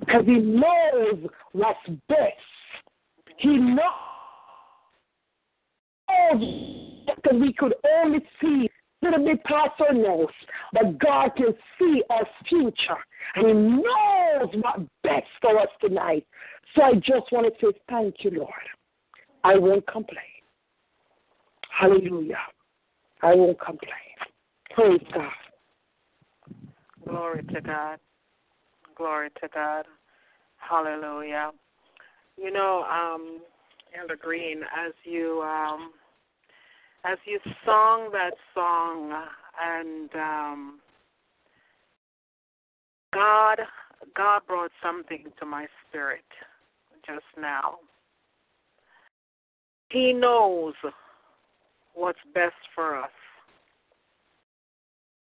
Because He knows what's best. He knows because we could only see little bit past our nose, but God can see our future and He knows what's best for us tonight. So I just want to say thank you, Lord. I won't complain. Hallelujah. I won't complain. Praise God. Glory to God. Glory to God. Hallelujah. You know, um, Elder Green, as you um, as you sung that song, and um, God, God brought something to my spirit just now. He knows what's best for us.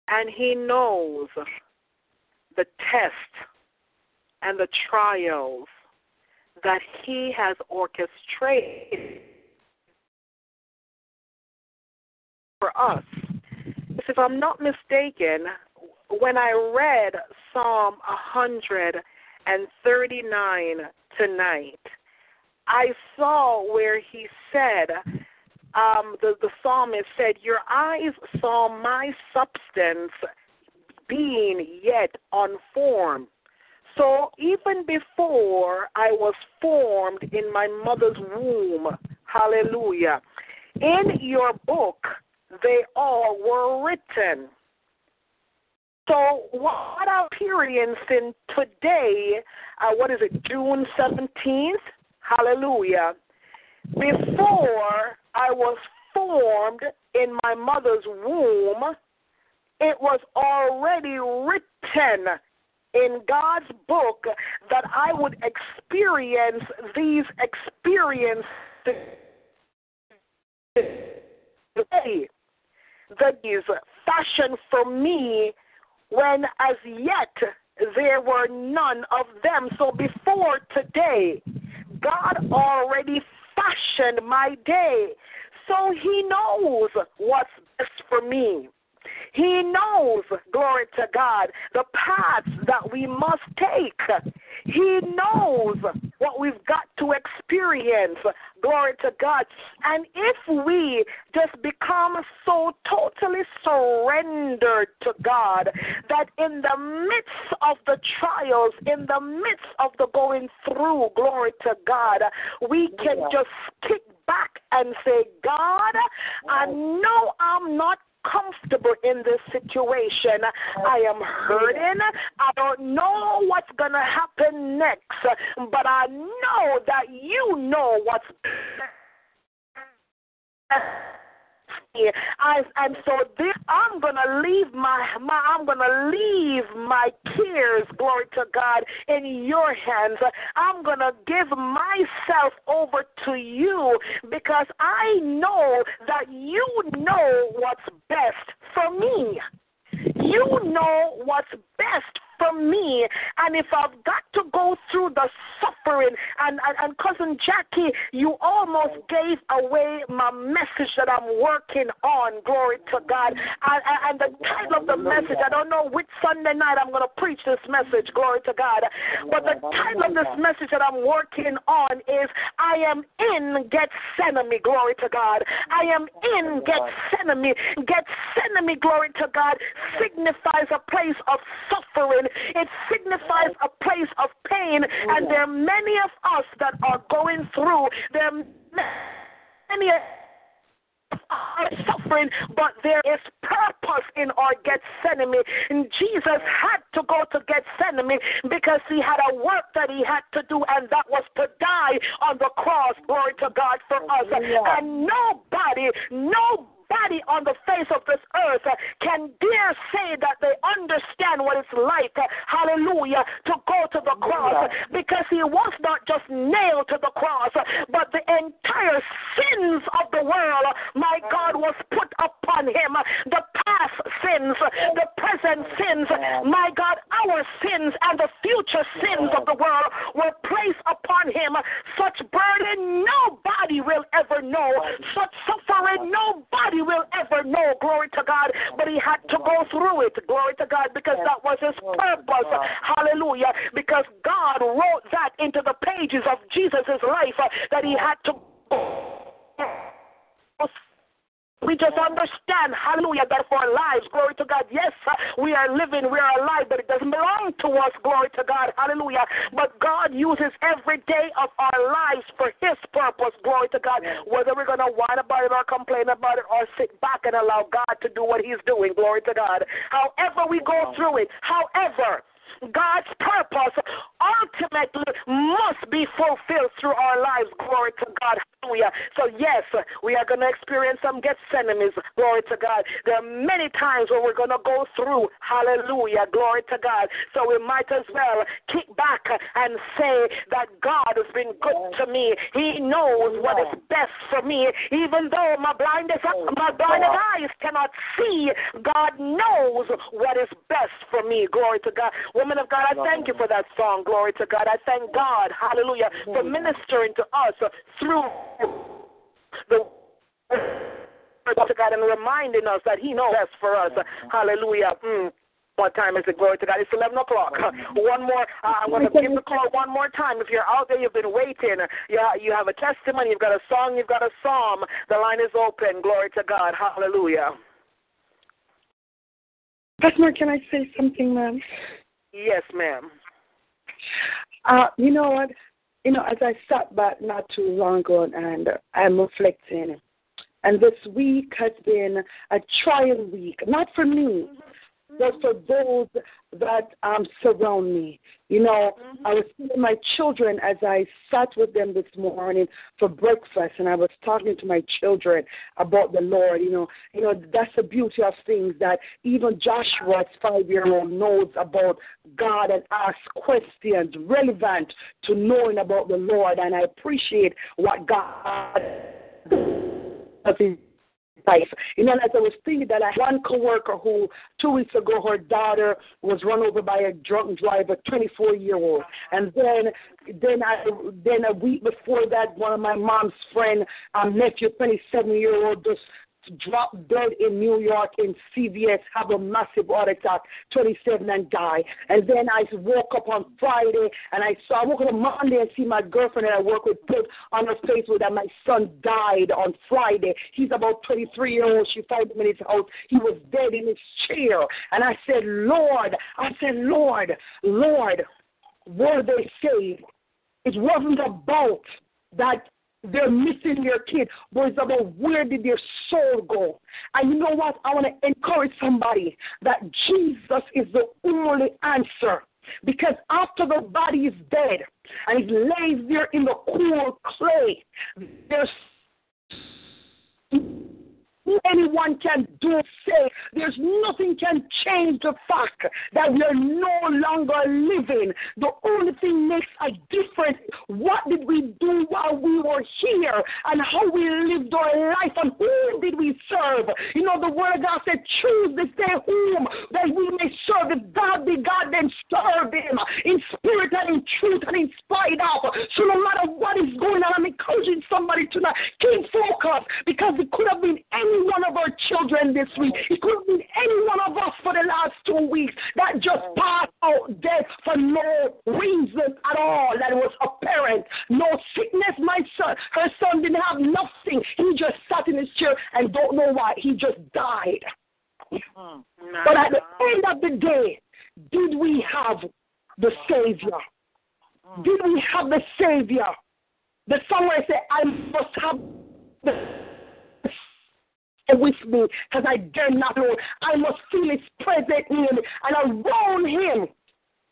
And He knows the test and the trials that He has orchestrated for us. If I'm not mistaken, when I read Psalm 139 tonight, I saw where he said, um, the, the psalmist said, Your eyes saw my substance being yet unformed. So even before I was formed in my mother's womb, hallelujah, in your book, they all were written. So what I'm experiencing today, uh, what is it, June 17th? Hallelujah. Before I was formed in my mother's womb, it was already written in God's book that I would experience these experiences that is fashioned for me when as yet there were none of them. So before today, God already fashioned my day. So he knows what's best for me. He knows, glory to God, the paths that we must take. He knows what we've got to experience. Glory to God. And if we just become so totally surrendered to God that in the midst of the trials, in the midst of the going through, glory to God, we can just kick back and say, God, I know I'm not comfortable in this situation. I am hurting. I don't know what's going to happen next, but I know that you know what's I, and so this, I'm gonna leave my, my I'm gonna leave my cares, glory to God, in your hands. I'm gonna give myself over to you because I know that you know what's best for me. You know what's best for me. And if I've got to go through the suffering, and, and, and cousin Jackie, you almost gave away my message that I'm working on. Glory to God. And, and the title of the message, I don't know which Sunday night I'm going to preach this message. Glory to God. But the title of this message that I'm working on is I am in Gethsemane. Glory to God. I am in Gethsemane. Gethsemane, glory to God, signifies a place of suffering it signifies a place of pain, and there are many of us that are going through. There are many are suffering, but there is purpose in our Gethsemane. And Jesus had to go to Gethsemane because he had a work that he had to do, and that was to die on the cross. Glory to God for us. And nobody, nobody Nobody on the face of this earth can dare say that they understand what it's like, hallelujah, to go to the cross. Because he was not just nailed to the cross, but the entire sins of the world, my God, was put upon him. The past sins, the present sins, my God, our sins and the future sins of the world were placed upon him. Such burden nobody will ever know, such suffering nobody nobody will ever know, glory to God, but he had to go through it, glory to God, because that was his purpose, hallelujah, because God wrote that into the pages of Jesus' life uh, that he had to We just understand, hallelujah, that for our lives, glory to God, yes, we are living, we are alive, but it doesn't belong to us, glory to God, hallelujah. But God uses every day of our lives for His purpose, glory to God. Whether we're going to whine about it or complain about it or sit back and allow God to do what He's doing, glory to God. However, we go through it, however, God's purpose ultimately must be fulfilled through our lives. Glory to God. Hallelujah. So, yes, we are going to experience some Gethsemanes. Glory to God. There are many times where we're going to go through. Hallelujah. Glory to God. So, we might as well kick back and say that God has been good to me. He knows what is best for me. Even though my blinded, my eyes cannot see, God knows what is best for me. Glory to God. Woman of God, I thank you for that song. Glory to God. I thank God, hallelujah, for ministering to us through the to God and reminding us that He knows best for us. Hallelujah. Mm. What time is it? Glory to God. It's 11 o'clock. One more. Uh, I'm going to give the call one more time. If you're out there, you've been waiting. You, you have a testimony. You've got a song. You've got a psalm. The line is open. Glory to God. Hallelujah. Pastor, can I say something, ma'am? Yes, ma'am. Uh, you know what? You know, as I sat back not too long ago and I'm reflecting, and this week has been a trying week, not for me, but for those that um, surround me. You know, I was seeing my children as I sat with them this morning for breakfast, and I was talking to my children about the Lord. You know, you know that's the beauty of things that even Joshua's five-year-old knows about God and asks questions relevant to knowing about the Lord, and I appreciate what God does You know, as I was thinking that I had one coworker who two weeks ago her daughter was run over by a drunk driver, 24 year old, and then then I then a week before that, one of my mom's friend, um, nephew, 27 year old, just drop dead in New York in CVS, have a massive heart attack, 27 and die. And then I woke up on Friday and I saw, I woke up on Monday and see my girlfriend that I work with put on her Facebook that my son died on Friday. He's about 23 years old. She found him in his house. He was dead in his chair. And I said, Lord, I said, Lord, Lord, were they saved? It wasn't about that they're missing their kid, about where did their soul go. And you know what? I want to encourage somebody that Jesus is the only answer. Because after the body is dead and it lays there in the cool clay, there's anyone can do say. There's nothing can change the fact that we are no longer living. The only thing makes a difference. What did we do while we were here and how we lived our life and who did we serve? You know, the word of God said, choose this day whom that we may serve. If God be God, then serve him in spirit and in truth and in spite of. So no matter what is going on, I'm encouraging somebody tonight, keep focused because it could have been any one of our children this week. Oh. It could have been any one of us for the last two weeks that just oh. passed out dead for no reason at all that was apparent. No sickness, my son. Her son didn't have nothing. He just sat in his chair and don't know why. He just died. Hmm. But at the end of the day, did we have the Savior? Hmm. Did we have the Savior? The song where I say, I must have the with me because I dare not know. I must feel his presence in me and around him.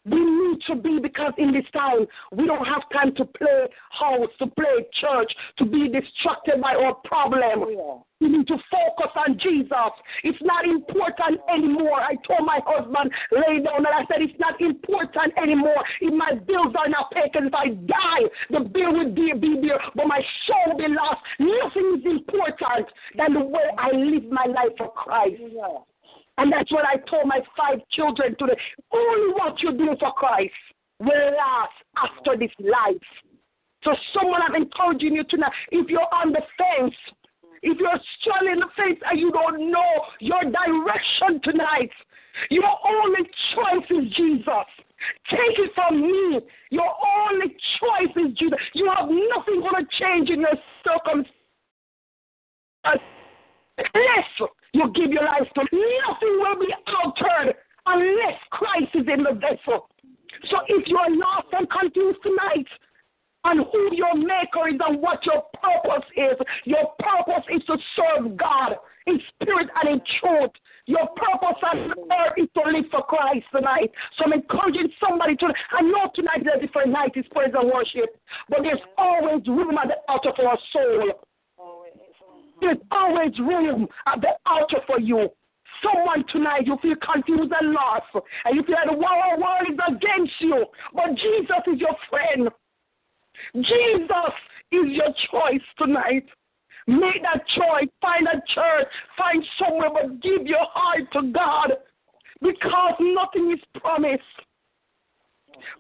We need to be because in this time we don't have time to play house, to play church, to be distracted by our problem. Oh, we need to focus on Jesus. It's not important anymore. I told my husband, lay down, and I said, It's not important anymore. If my bills are not paid, because if I die, the bill will be, be there, but my soul will be lost. Nothing is important than the way I live my life for Christ. And that's what I told my five children today. Only what you do for Christ will last after this life. So someone I'm encouraging you tonight, if you're on the fence, if you're struggling in the fence and you don't know your direction tonight, your only choice is Jesus. Take it from me. Your only choice is Jesus. You have nothing going to change in your circumstances unless you give your life to nothing will be altered unless Christ is in the vessel. So if you are lost and confused tonight, on who your maker is and what your purpose is. Your purpose is to serve God in spirit and in truth. Your purpose on earth is to live for Christ tonight. So I'm encouraging somebody to. I know tonight is a different night, is praise and worship, but there's always room at the altar for soul. There's always room at the altar for you. Someone tonight, you feel confused and lost, and you feel like the world, world is against you, but Jesus is your friend. Jesus is your choice tonight. Make that choice. Find a church. Find somewhere, but give your heart to God because nothing is promised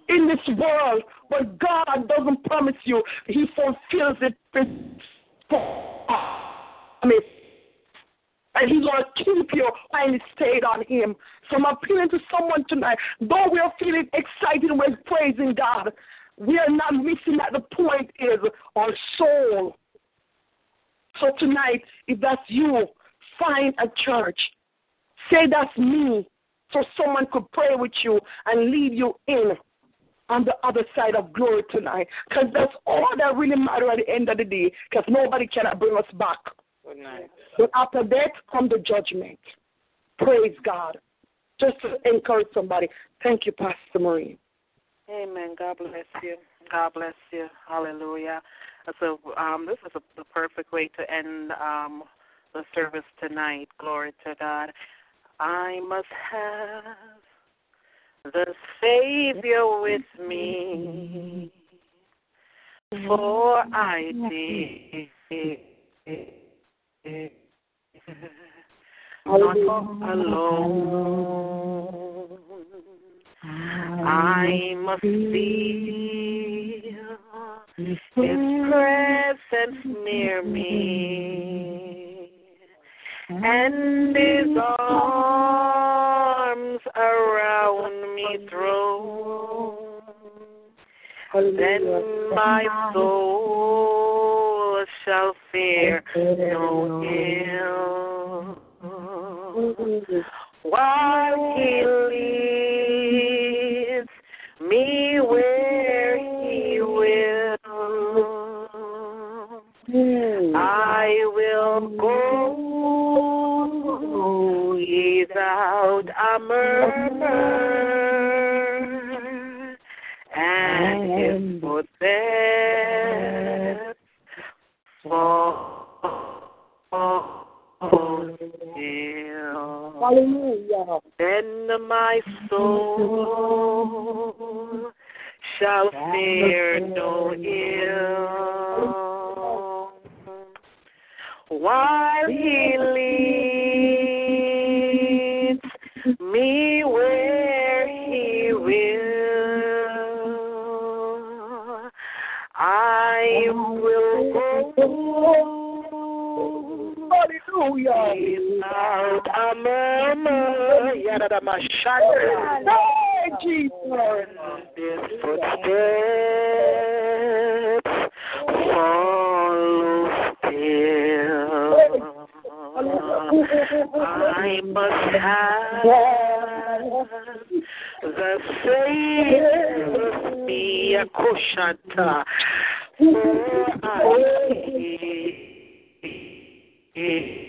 in this world. But God doesn't promise you, He fulfills it. Promise. And he's going to keep your mind stayed on him. So I'm appealing to someone tonight. Though we're feeling excited with praising God, we are not missing that the point is our soul. So tonight, if that's you, find a church. Say that's me, so someone could pray with you and lead you in on the other side of glory tonight. Because that's all that really matters at the end of the day. Because nobody cannot bring us back. Good night. But after that come the judgment. Praise God. Just to encourage somebody. Thank you, Pastor Marie. Amen. God bless you. God bless you. Hallelujah. So um, this is a, the perfect way to end um, the service tonight. Glory to God. I must have the Savior with me, for I did [LAUGHS] not alone. I must feel His presence near me and His arms around me throw. Then my soul shall fear no ill while He leads me where He will. I will go without a murmur, and His footsteps follow still. Hallelujah. Then my soul shall fear no ill. While he leads me where Hallelujah. Without a murmur, yada my Hey, Jesus. His footsteps follow still. I must have the with me, a kushanta, for I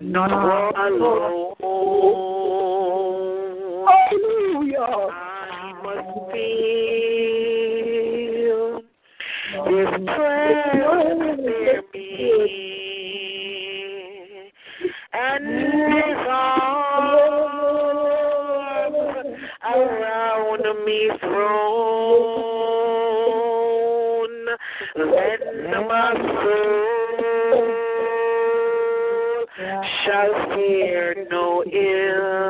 not alone. Hallelujah. I must feel His presence near me, and His arms around me thrown. Then my soul shall fear no ill.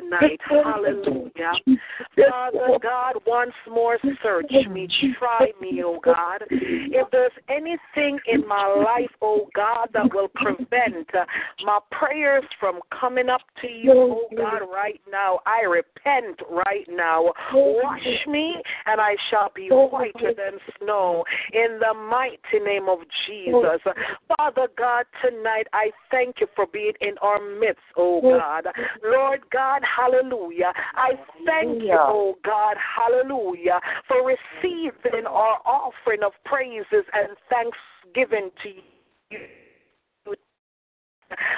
Tonight. Hallelujah. Father God, once more search me, try me, oh God. If there's anything in my life, oh God, that will prevent uh, my prayers from coming up to you, right now, I repent right now. Wash me, and I shall be whiter than snow in the mighty name of Jesus. Father God, tonight I thank you for being in our midst, oh God. Lord God, hallelujah. I thank you, oh God, hallelujah, for receiving our offering of praises and thanksgiving to you.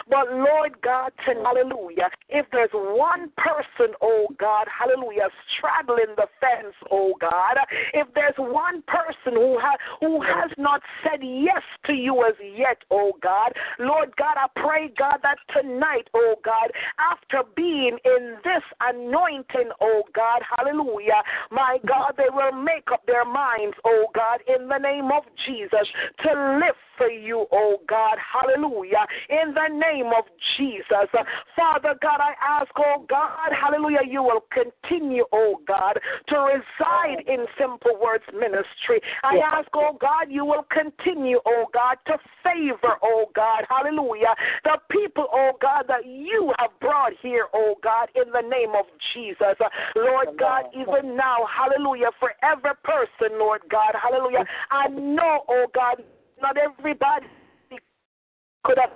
But Lord God, tonight, hallelujah, if there's one person, oh God, hallelujah, straddling the fence, oh God, if there's one person who has who has not said yes to you as yet, oh God, Lord God, I pray, God, that tonight, oh God, after being in this anointing, oh God, hallelujah, my God, they will make up their minds, oh God, in the name of Jesus, to live for you, oh God, hallelujah, in the name of Jesus. Father God, I ask, oh God, hallelujah, you will continue, oh God, to reside in Simple Words Ministry. I ask, oh God, you will continue, oh God, to favor, oh God, hallelujah, the people, oh God, that you have brought here, oh God, in the name of Jesus. Lord God, even now, hallelujah, for every person, Lord God, hallelujah, I know, oh God, not everybody could have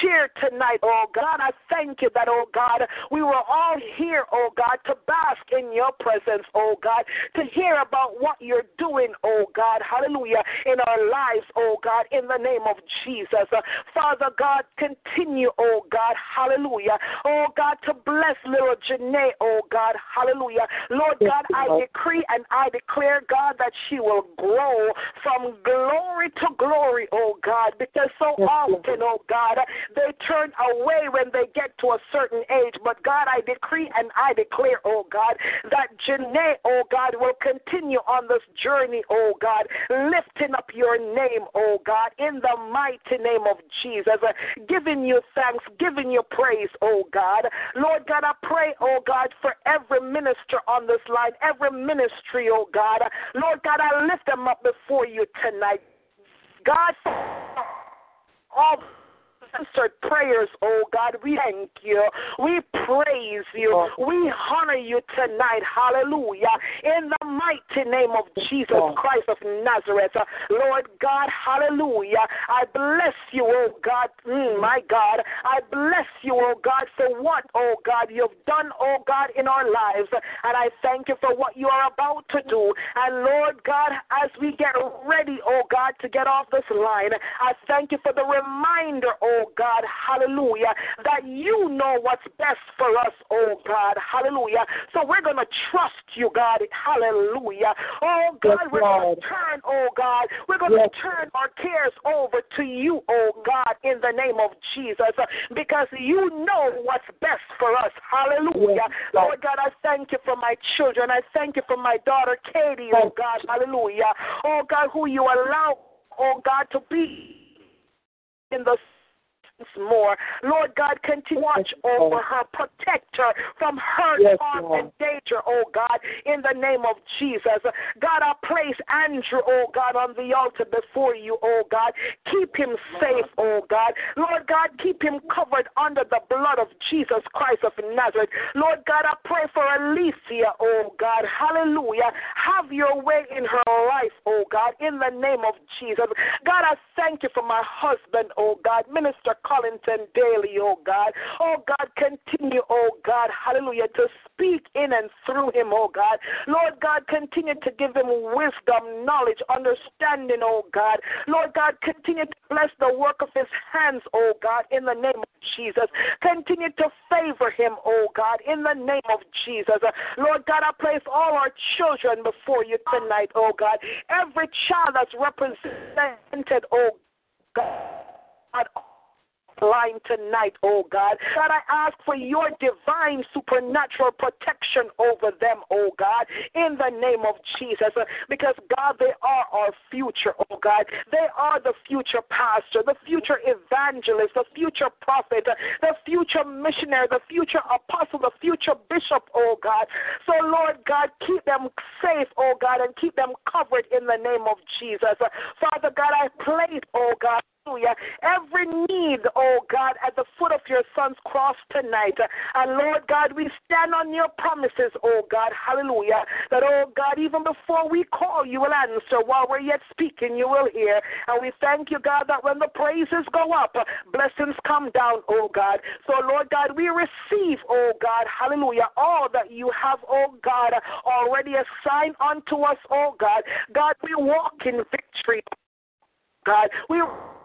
share tonight, oh God. I thank you that, oh God, we were all here, oh God, to bask in your presence, oh God, to hear about what you're doing, oh God, hallelujah, in our lives, oh God, in the name of Jesus. Uh, Father God, continue, oh God, hallelujah, oh God, to bless little Janae, oh God, hallelujah. Lord God, I decree and I declare, God, that she will grow from glory to glory, oh God, because so often, oh God, God, they turn away when they get to a certain age. But God, I decree and I declare, oh God, that Janae, oh God, will continue on this journey, oh God, lifting up your name, oh God, in the mighty name of Jesus, uh, giving you thanks, giving you praise, oh God. Lord God, I pray, oh God, for every minister on this line, every ministry, oh God. Lord God, I lift them up before you tonight. God, all answered prayers, oh God. We thank you. We praise you. We honor you tonight. Hallelujah. In the mighty name of Jesus Christ of Nazareth. Lord God, hallelujah. I bless you, oh God. Mm, my God. I bless you, oh God, for what, oh God, you've done, oh God, in our lives. And I thank you for what you are about to do. And Lord God, as we get ready, oh God, to get off this line, I thank you for the reminder, oh oh God, hallelujah, that you know what's best for us, oh God, hallelujah. So we're going to trust you, God, hallelujah. Oh God, yes, we're going to turn, oh God, we're going to yes. turn our cares over to you, oh God, in the name of Jesus, because you know what's best for us, hallelujah. Yes, Lord God, I thank you for my children. I thank you for my daughter, Katie, oh God, hallelujah. Oh God, who you allow, oh God, to be in the more. Lord God, continue watch over her, protect her from hurt, yes, harm, Lord. and danger, oh God, in the name of Jesus. God, I place Andrew, oh God, on the altar before you, oh God. Keep him safe, oh God. Lord God, keep him covered under the blood of Jesus Christ of Nazareth. Lord God, I pray for Alicia, oh God. Hallelujah. Have your way in her life, oh God, in the name of Jesus. God, I thank you for my husband, oh God, Minister Collington daily, oh God. Oh God, continue, oh God, hallelujah, to speak in and through him, oh God. Lord God, continue to give him wisdom, knowledge, understanding, oh God. Lord God, continue to bless the work of his hands, oh God, in the name of Jesus. Continue to favor him, oh God, in the name of Jesus. Lord God, I place all our children before you tonight, oh God. Every child that's represented, oh God line tonight, oh God. God, I ask for your divine supernatural protection over them, oh God, in the name of Jesus. Uh, because, God, they are our future, oh God. They are the future pastor, the future evangelist, the future prophet, uh, the future missionary, the future apostle, the future bishop, oh God. So, Lord God, keep them safe, oh God, and keep them covered in the name of Jesus. Uh, Father God, I place, oh God, Hallelujah. Every need, oh God, at the foot of your son's cross tonight. And Lord God, we stand on your promises, oh God. Hallelujah. That, oh God, even before we call, you will answer. While we're yet speaking, you will hear. And we thank you, God, that when the praises go up, blessings come down, oh God. So, Lord God, we receive, oh God, hallelujah, all that you have, oh God, already assigned unto us, oh God. God, we walk in victory. God, we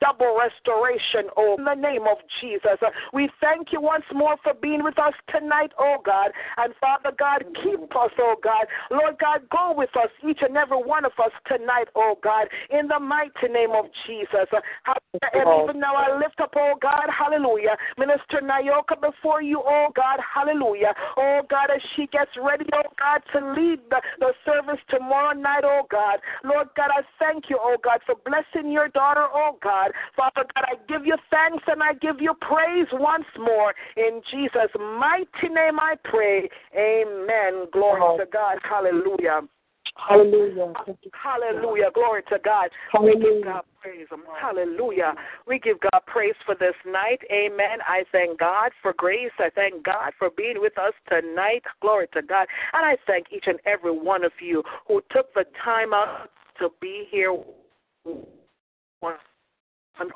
double restoration, oh, in the name of Jesus. We thank you once more for being with us tonight, oh God. And Father God, keep us, oh God. Lord God, go with us, each and every one of us tonight, oh God, in the mighty name of Jesus. And even now I lift up, oh God, hallelujah, Minister Nayoka before you, oh God, hallelujah. Oh God, as she gets ready, oh God, to lead the, the service tomorrow night, oh God. Lord God, I thank you, oh God, for blessing your daughter, oh God. God. Father God, I give you thanks and I give you praise once more. In Jesus' mighty name I pray. Amen. Glory to God. Hallelujah. Hallelujah. Hallelujah. Glory to God. Hallelujah. We give God praise. Hallelujah. We give God praise for this night. Amen. I thank God for grace. I thank God for being with us tonight. Glory to God. And I thank each and every one of you who took the time out to be here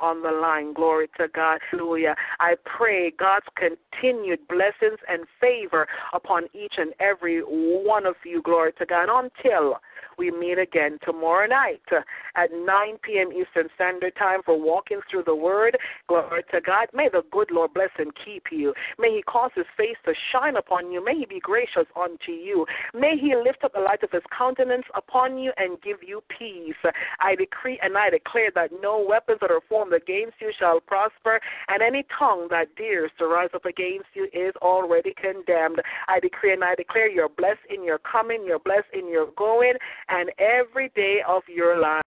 on the line. Glory to God. Hallelujah. I pray God's continued blessings and favor upon each and every one of you. Glory to God. Until we meet again tomorrow night at 9 p.m. Eastern Standard Time for walking through the Word. Glory to God. May the good Lord bless and keep you. May He cause His face to shine upon you. May He be gracious unto you. May He lift up the light of His countenance upon you and give you peace. I decree and I declare that no weapons that are formed against you shall prosper, and any tongue that dares to rise up against you is already condemned. I decree and I declare you're blessed in your coming, you're blessed in your going, and every day of your life.